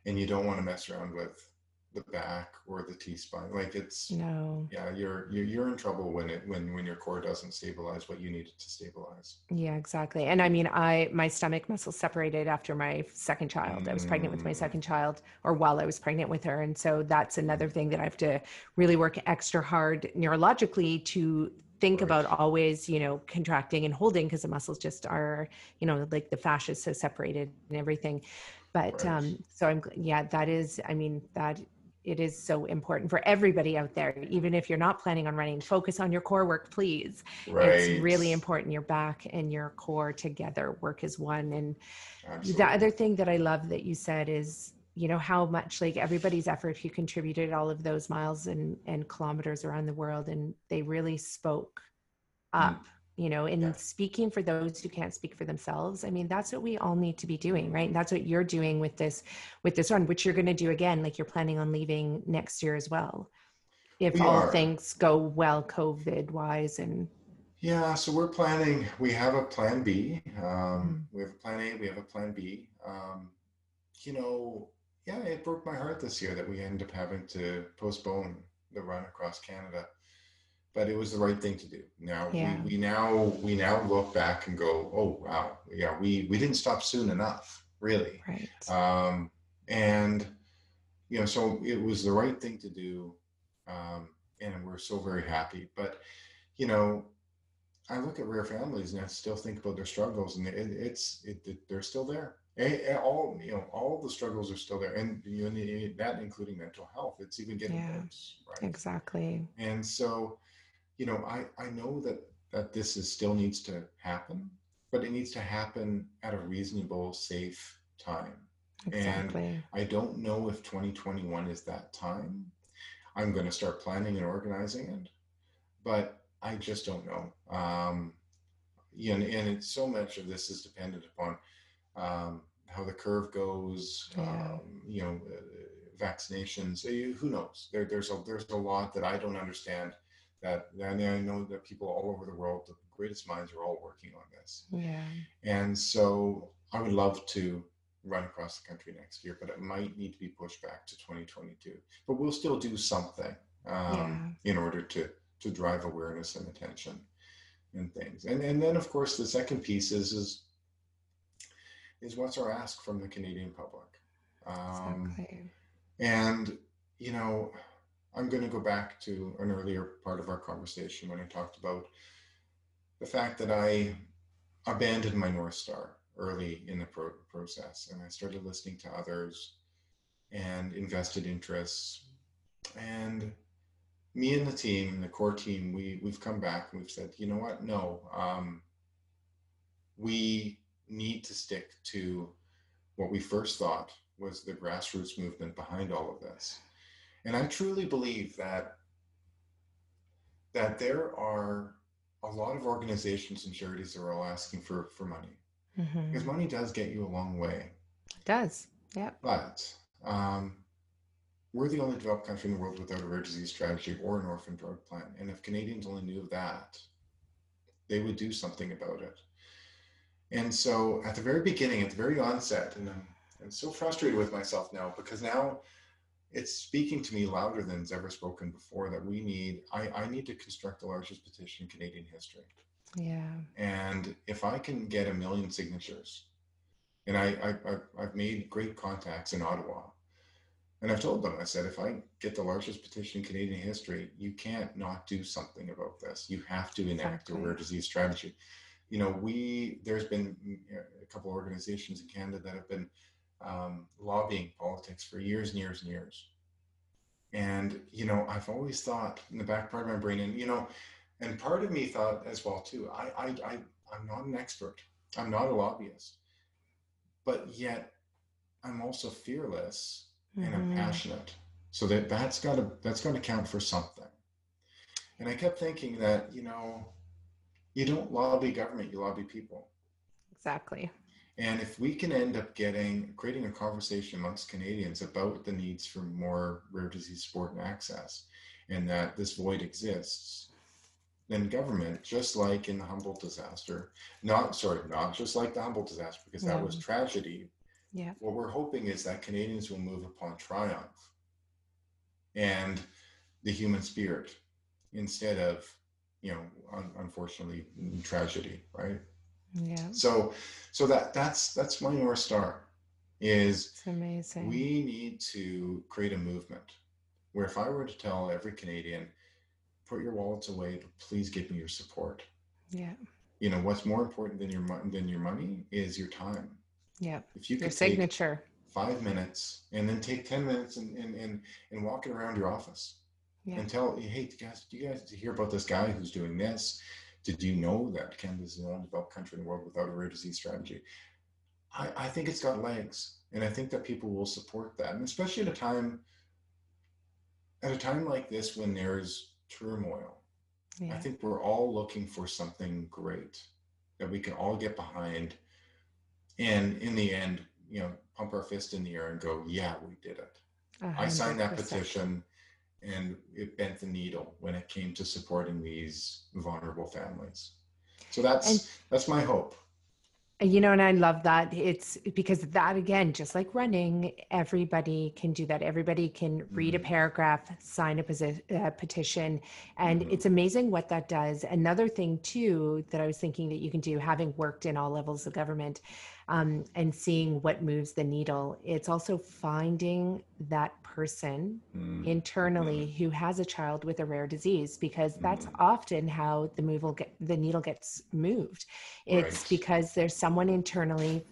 and you don't want to mess around with the back or the T spine like it's no yeah you're, you're you're in trouble when it when when your core doesn't stabilize what you need it to stabilize yeah exactly and i mean i my stomach muscle separated after my second child mm. i was pregnant with my mm. second child or while i was pregnant with her and so that's another thing that i have to really work extra hard neurologically to think about always you know contracting and holding because the muscles just are you know like the fascia is so separated and everything but right. um so i'm yeah that is i mean that it is so important for everybody out there even if you're not planning on running focus on your core work please right. it's really important your back and your core together work as one and Absolutely. the other thing that i love that you said is you know how much like everybody's effort who contributed all of those miles and and kilometers around the world and they really spoke up mm. You know in yeah. speaking for those who can't speak for themselves i mean that's what we all need to be doing right and that's what you're doing with this with this run which you're going to do again like you're planning on leaving next year as well if we all are. things go well covid wise and yeah so we're planning we have a plan b um, mm. we have a plan a we have a plan b um, you know yeah, it broke my heart this year that we ended up having to postpone the run across Canada. But it was the right thing to do. Now yeah. we, we now we now look back and go, oh wow, yeah, we we didn't stop soon enough, really. Right. Um, and you know, so it was the right thing to do, um, and we're so very happy. But you know, I look at rare families and I still think about their struggles, and it, it's it, it, they're still there and, all you know all the struggles are still there and you know that including mental health it's even getting yeah, worse right exactly and so you know i i know that that this is still needs to happen but it needs to happen at a reasonable safe time exactly. and i don't know if 2021 is that time i'm going to start planning and organizing it but i just don't know um you know, and it's so much of this is dependent upon um, how the curve goes, yeah. um, you know, uh, vaccinations. Uh, who knows? There, there's a there's a lot that I don't understand. That and I know that people all over the world, the greatest minds, are all working on this. Yeah. And so I would love to run across the country next year, but it might need to be pushed back to 2022. But we'll still do something um, yeah. in order to to drive awareness and attention and things. And and then of course the second piece is is is what's our ask from the Canadian public. Um, exactly. And, you know, I'm going to go back to an earlier part of our conversation when I talked about the fact that I abandoned my North Star early in the pro- process and I started listening to others and invested interests. And me and the team, the core team, we, we've come back and we've said, you know what? No, um, we need to stick to what we first thought was the grassroots movement behind all of this. And I truly believe that that there are a lot of organizations and charities that are all asking for for money mm-hmm. because money does get you a long way. It does, yeah. But um, we're the only developed country in the world without a rare disease strategy or an orphan drug plan. And if Canadians only knew that, they would do something about it. And so at the very beginning, at the very onset, and I'm, I'm so frustrated with myself now because now it's speaking to me louder than it's ever spoken before that we need, I, I need to construct the largest petition in Canadian history. Yeah. And if I can get a million signatures, and I, I, I've made great contacts in Ottawa, and I've told them, I said, if I get the largest petition in Canadian history, you can't not do something about this. You have to enact exactly. a rare disease strategy. You know, we, there's been mm, a couple organizations in Canada that have been um, lobbying politics for years and years and years. And, you know, I've always thought in the back part of my brain, and, you know, and part of me thought as well, too, I, I, I, I'm not an expert. I'm not a lobbyist, but yet I'm also fearless mm-hmm. and I'm mm-hmm. passionate. So that that's got to, that's got to count for something. And I kept thinking that, you know, you don't lobby government, you lobby people. Exactly. And if we can end up getting creating a conversation amongst Canadians about the needs for more rare disease support and access, and that this void exists, then government, just like in the Humboldt disaster, not sorry, not just like the Humboldt disaster, because that was tragedy. Yeah. What we're hoping is that Canadians will move upon triumph and the human spirit instead of, you know, un- unfortunately, tragedy, right? Yeah. So, so that that's that's my north star. Is it's amazing. We need to create a movement where if I were to tell every Canadian, put your wallets away, but please give me your support. Yeah. You know what's more important than your money than your money is your time. Yeah. If you your signature. Five minutes, and then take ten minutes and and and, and walk it around your office. Yeah. And tell, hey, guys, do you guys hear about this guy who's doing this? Did you know that Canada is the only developed country in the world without a rare disease strategy? I, I think it's got legs, and I think that people will support that, and especially at a time at a time like this when there's turmoil. Yeah. I think we're all looking for something great that we can all get behind, and in the end, you know, pump our fist in the air and go, "Yeah, we did it." 100%. I signed that petition and it bent the needle when it came to supporting these vulnerable families. So that's and, that's my hope. You know, and I love that. It's because that again, just like running, everybody can do that. Everybody can mm-hmm. read a mm-hmm. paragraph, sign a, posi- a petition, and mm-hmm. it's amazing what that does. Another thing too that I was thinking that you can do, having worked in all levels of government, um, and seeing what moves the needle. It's also finding that person mm. internally mm. who has a child with a rare disease because that's mm. often how the move will get the needle gets moved. It's right. because there's someone internally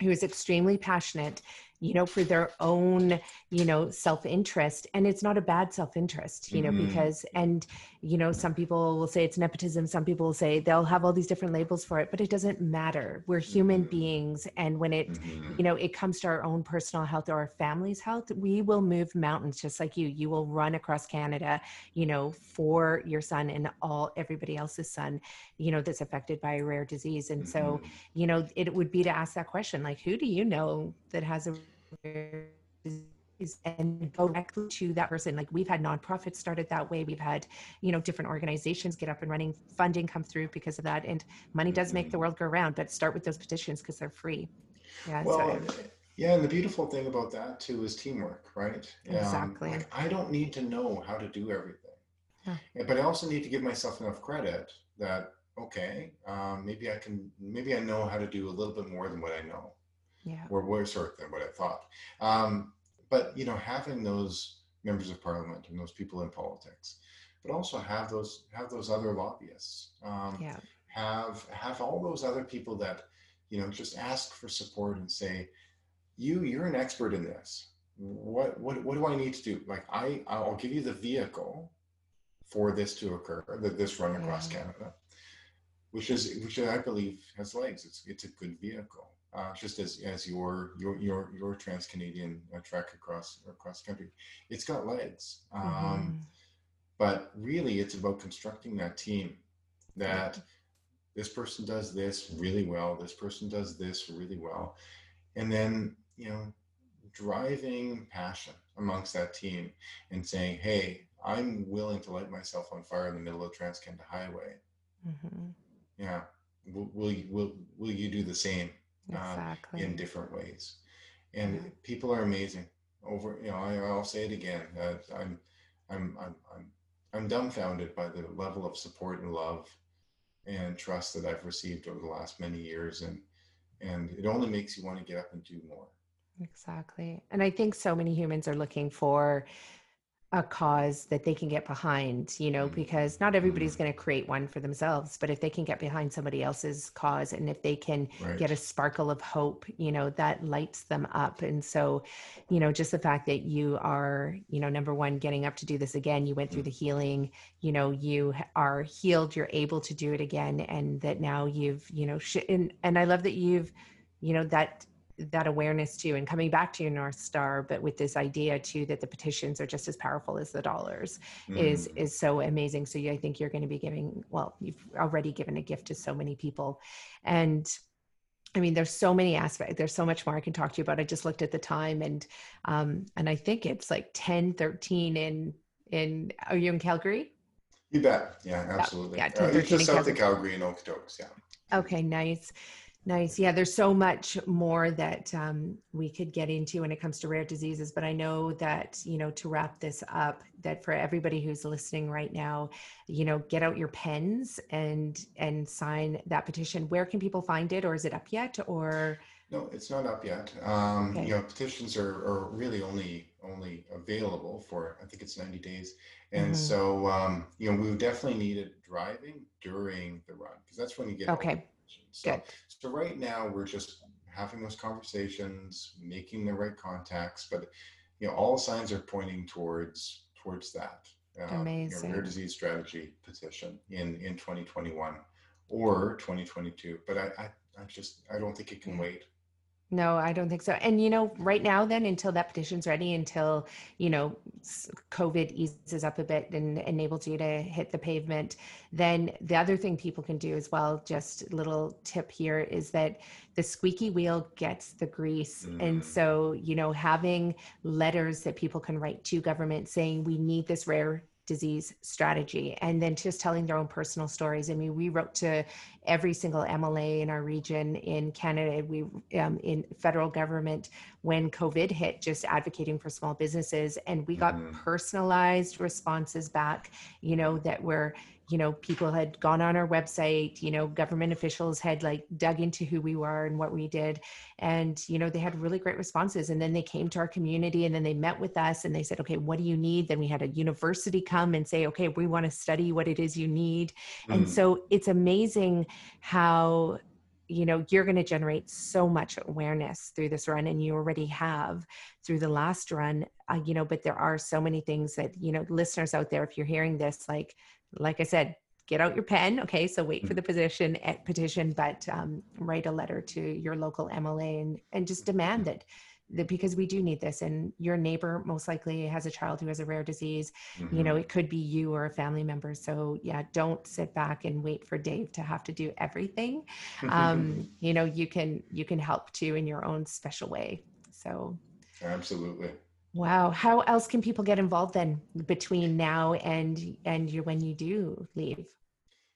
who is extremely passionate you know, for their own, you know, self interest. And it's not a bad self interest, you know, mm-hmm. because, and, you know, some people will say it's nepotism. Some people will say they'll have all these different labels for it, but it doesn't matter. We're human mm-hmm. beings. And when it, mm-hmm. you know, it comes to our own personal health or our family's health, we will move mountains just like you. You will run across Canada, you know, for your son and all everybody else's son, you know, that's affected by a rare disease. And so, mm-hmm. you know, it would be to ask that question like, who do you know that has a and go directly to that person. Like we've had nonprofits started that way. We've had you know different organizations get up and running funding come through because of that and money does make the world go round but start with those petitions because they're free. Yeah well so, yeah and the beautiful thing about that too is teamwork right? Exactly. um, like i don't need to know how to do everything. Huh. but i also need to give myself enough credit that okay um, maybe i can maybe i know how to do a little bit more than what i know yeah. or worse than what I thought. Um, but you know, having those members of parliament and those people in politics, but also have those have those other lobbyists. Um, yeah. Have have all those other people that you know just ask for support and say, you you're an expert in this. What what what do I need to do? Like I I'll give you the vehicle for this to occur, that this run across yeah. Canada, which is which I believe has legs. It's it's a good vehicle uh, just as as your your your your trans Canadian uh, trek across across country, it's got legs. Um, mm-hmm. But really, it's about constructing that team. That this person does this really well. This person does this really well, and then you know, driving passion amongst that team and saying, "Hey, I'm willing to light myself on fire in the middle of Trans Canada Highway." Mm-hmm yeah will, will you will, will you do the same exactly. in different ways and yeah. people are amazing over you know I, i'll say it again uh, i'm i'm i'm i'm i'm dumbfounded by the level of support and love and trust that i've received over the last many years and and it only makes you want to get up and do more exactly and i think so many humans are looking for a cause that they can get behind, you know, mm-hmm. because not everybody's mm-hmm. going to create one for themselves, but if they can get behind somebody else's cause and if they can right. get a sparkle of hope, you know, that lights them up. And so, you know, just the fact that you are, you know, number one, getting up to do this again, you went through the healing, you know, you are healed, you're able to do it again. And that now you've, you know, sh- and, and I love that you've, you know, that that awareness too and coming back to your north star but with this idea too that the petitions are just as powerful as the dollars mm. is is so amazing so i think you're going to be giving well you've already given a gift to so many people and I mean, there's so many aspects. There's so much more I can talk to you about. I just looked at the time and um and I think it's like 10, 13 in in are you in Calgary? You bet. Yeah, absolutely. Yeah, 10, uh, just south of Calgary in Okotoks. Yeah. Okay, nice. Nice. Yeah, there's so much more that um, we could get into when it comes to rare diseases. But I know that, you know, to wrap this up, that for everybody who's listening right now, you know, get out your pens and and sign that petition. Where can people find it, or is it up yet? Or no, it's not up yet. Um, okay. You know, petitions are, are really only only available for I think it's 90 days, and mm-hmm. so um, you know we definitely need it driving during the run because that's when you get okay. So, Good. so right now we're just having those conversations, making the right contacts, but you know, all signs are pointing towards towards that. Uh, Amazing. You know, rare disease strategy petition in in 2021 or 2022, but I, I I just I don't think it can wait. No, I don't think so. And you know, right now, then until that petition's ready, until you know, COVID eases up a bit and enables you to hit the pavement, then the other thing people can do as well, just little tip here, is that the squeaky wheel gets the grease. Mm. And so, you know, having letters that people can write to government saying we need this rare disease strategy and then just telling their own personal stories i mean we wrote to every single mla in our region in canada we um, in federal government when covid hit just advocating for small businesses and we got mm-hmm. personalized responses back you know that were you know people had gone on our website you know government officials had like dug into who we were and what we did. And you know they had really great responses. And then they came to our community and then they met with us and they said okay what do you need? Then we had a university come and say okay we want to study what it is you need. Mm. and so it's amazing how you know you're going to generate so much awareness through this run and you already have through the last run. Uh, you know but there are so many things that you know listeners out there if you're hearing this like like I said, get out your pen. Okay, so wait for mm-hmm. the petition at eh, petition, but um, write a letter to your local MLA and and just demand it. That because we do need this, and your neighbor most likely has a child who has a rare disease. Mm-hmm. You know, mm-hmm. it could be you or a family member. So yeah, don't sit back and wait for Dave to have to do everything. Um, you know, you can you can help too in your own special way. So absolutely. Wow. How else can people get involved then between now and and you when you do leave?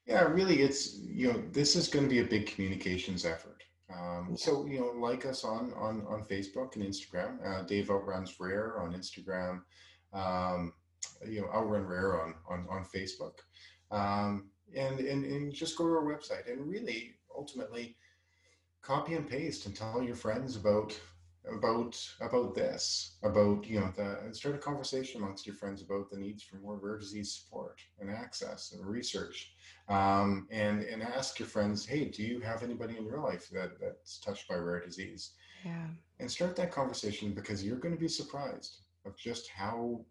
Yeah, really, it's you know this is going to be a big communications effort. Um, so you know, like us on on on Facebook and Instagram. Uh, Dave Outruns Rare on Instagram. Um, you know, Outrun Rare on on on Facebook, um, and and and just go to our website and really ultimately copy and paste and tell your friends about about about this about you know the start a conversation amongst your friends about the needs for more rare disease support and access and research. Um, and and ask your friends hey do you have anybody in your life that that's touched by rare disease? Yeah. And start that conversation because you're going to be surprised of just how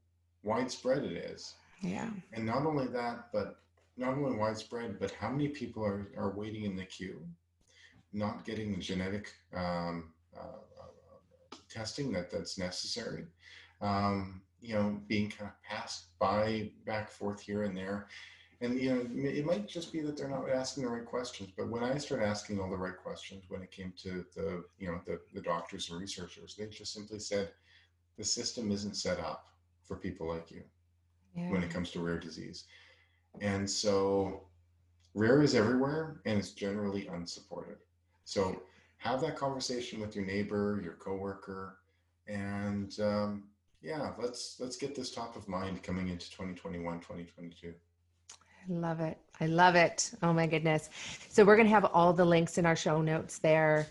widespread it is. Yeah. And not only that but not only widespread but how many people are, are waiting in the queue not getting the genetic um, uh, testing that that's necessary. Um, you know, being kind of passed by back forth here and there. And you know, it might just be that they're not asking the right questions. But when I started asking all the right questions, when it came to the you know the, the doctors and researchers, they just simply said the system isn't set up for people like you yeah. when it comes to rare disease. And so rare is everywhere and it's generally unsupported. So have that conversation with your neighbor, your coworker, and um, yeah, let's let's get this top of mind coming into 2021, 2022. I love it. I love it. Oh my goodness. So we're going to have all the links in our show notes there.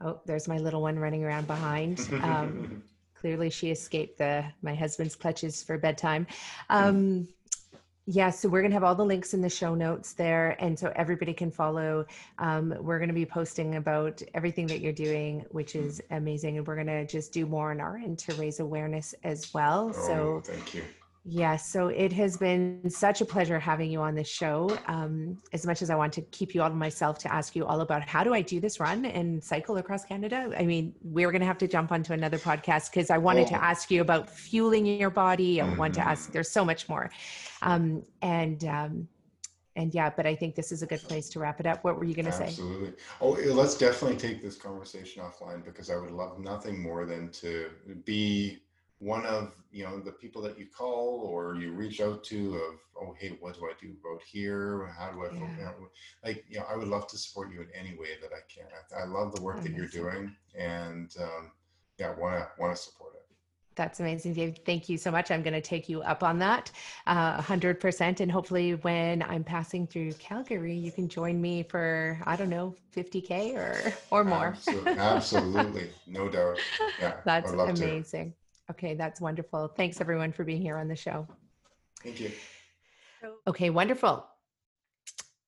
Oh, there's my little one running around behind. Um, clearly she escaped the my husband's clutches for bedtime. Um, yeah, so we're going to have all the links in the show notes there. And so everybody can follow. Um, we're going to be posting about everything that you're doing, which is amazing. And we're going to just do more on our end to raise awareness as well. Oh, so thank you. Yes, so it has been such a pleasure having you on the show. Um, as much as I want to keep you all to myself to ask you all about how do I do this run and cycle across Canada, I mean, we're going to have to jump onto another podcast because I wanted oh. to ask you about fueling your body. I mm-hmm. want to ask, mm-hmm. there's so much more. Um, and, um, and yeah, but I think this is a good place to wrap it up. What were you going to say? Absolutely. Oh, let's definitely take this conversation offline because I would love nothing more than to be one of you know the people that you call or you reach out to of oh hey what do i do about here how do i yeah. like you know i would love to support you in any way that i can i, I love the work that you're doing and um, yeah want to want to support it that's amazing, Dave. Thank you so much. I'm going to take you up on that uh, 100%. And hopefully, when I'm passing through Calgary, you can join me for, I don't know, 50K or, or more. Absolutely. Absolutely. No doubt. Yeah. That's amazing. To. Okay, that's wonderful. Thanks everyone for being here on the show. Thank you. Okay, wonderful.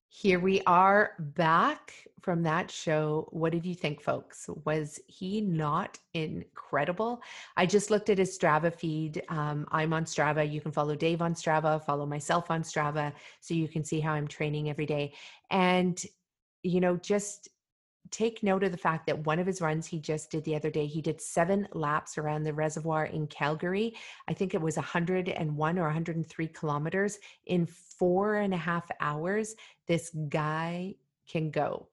Here we are back from that show. What did you think, folks? Was he not incredible? I just looked at his Strava feed. Um, I'm on Strava. You can follow Dave on Strava, follow myself on Strava, so you can see how I'm training every day. And, you know, just take note of the fact that one of his runs he just did the other day, he did seven laps around the reservoir in Calgary. I think it was 101 or 103 kilometers in four and a half hours. This guy can go.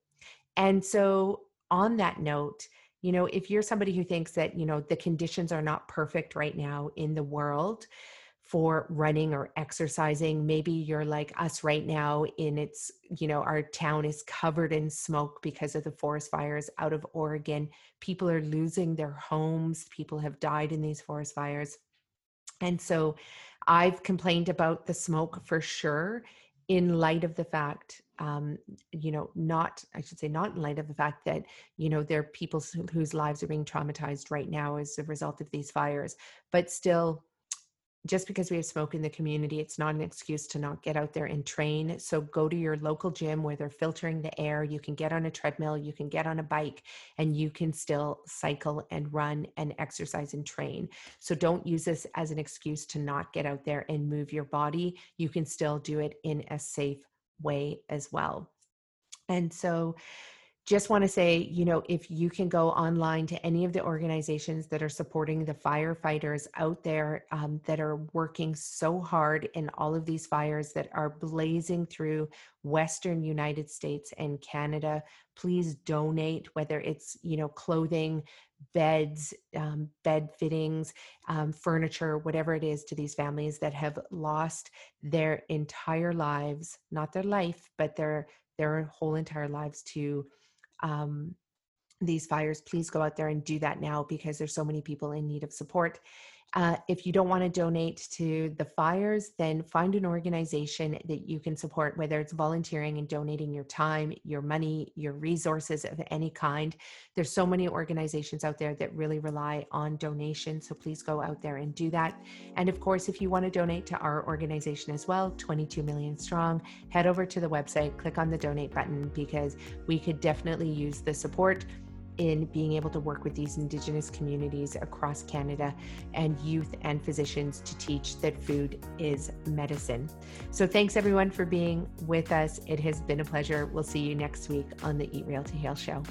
And so, on that note, you know, if you're somebody who thinks that, you know, the conditions are not perfect right now in the world, for running or exercising. Maybe you're like us right now in its you know our town is covered in smoke because of the forest fires out of Oregon. People are losing their homes. People have died in these forest fires. And so i've complained about the smoke for sure in light of the fact um, you know not i should say not in light of the fact that you know there are people whose lives are being traumatized right now as a result of these fires. But still just because we have smoke in the community, it's not an excuse to not get out there and train. So go to your local gym where they're filtering the air. You can get on a treadmill, you can get on a bike, and you can still cycle and run and exercise and train. So don't use this as an excuse to not get out there and move your body. You can still do it in a safe way as well. And so, just want to say, you know, if you can go online to any of the organizations that are supporting the firefighters out there um, that are working so hard in all of these fires that are blazing through Western United States and Canada, please donate, whether it's, you know, clothing, beds, um, bed fittings, um, furniture, whatever it is to these families that have lost their entire lives, not their life, but their their whole entire lives to um, these fires, please go out there and do that now because there's so many people in need of support. Uh, if you don't want to donate to the fires, then find an organization that you can support, whether it's volunteering and donating your time, your money, your resources of any kind. There's so many organizations out there that really rely on donations. So please go out there and do that. And of course, if you want to donate to our organization as well, 22 Million Strong, head over to the website, click on the donate button because we could definitely use the support in being able to work with these Indigenous communities across Canada and youth and physicians to teach that food is medicine. So, thanks everyone for being with us. It has been a pleasure. We'll see you next week on the Eat Real to Heal show.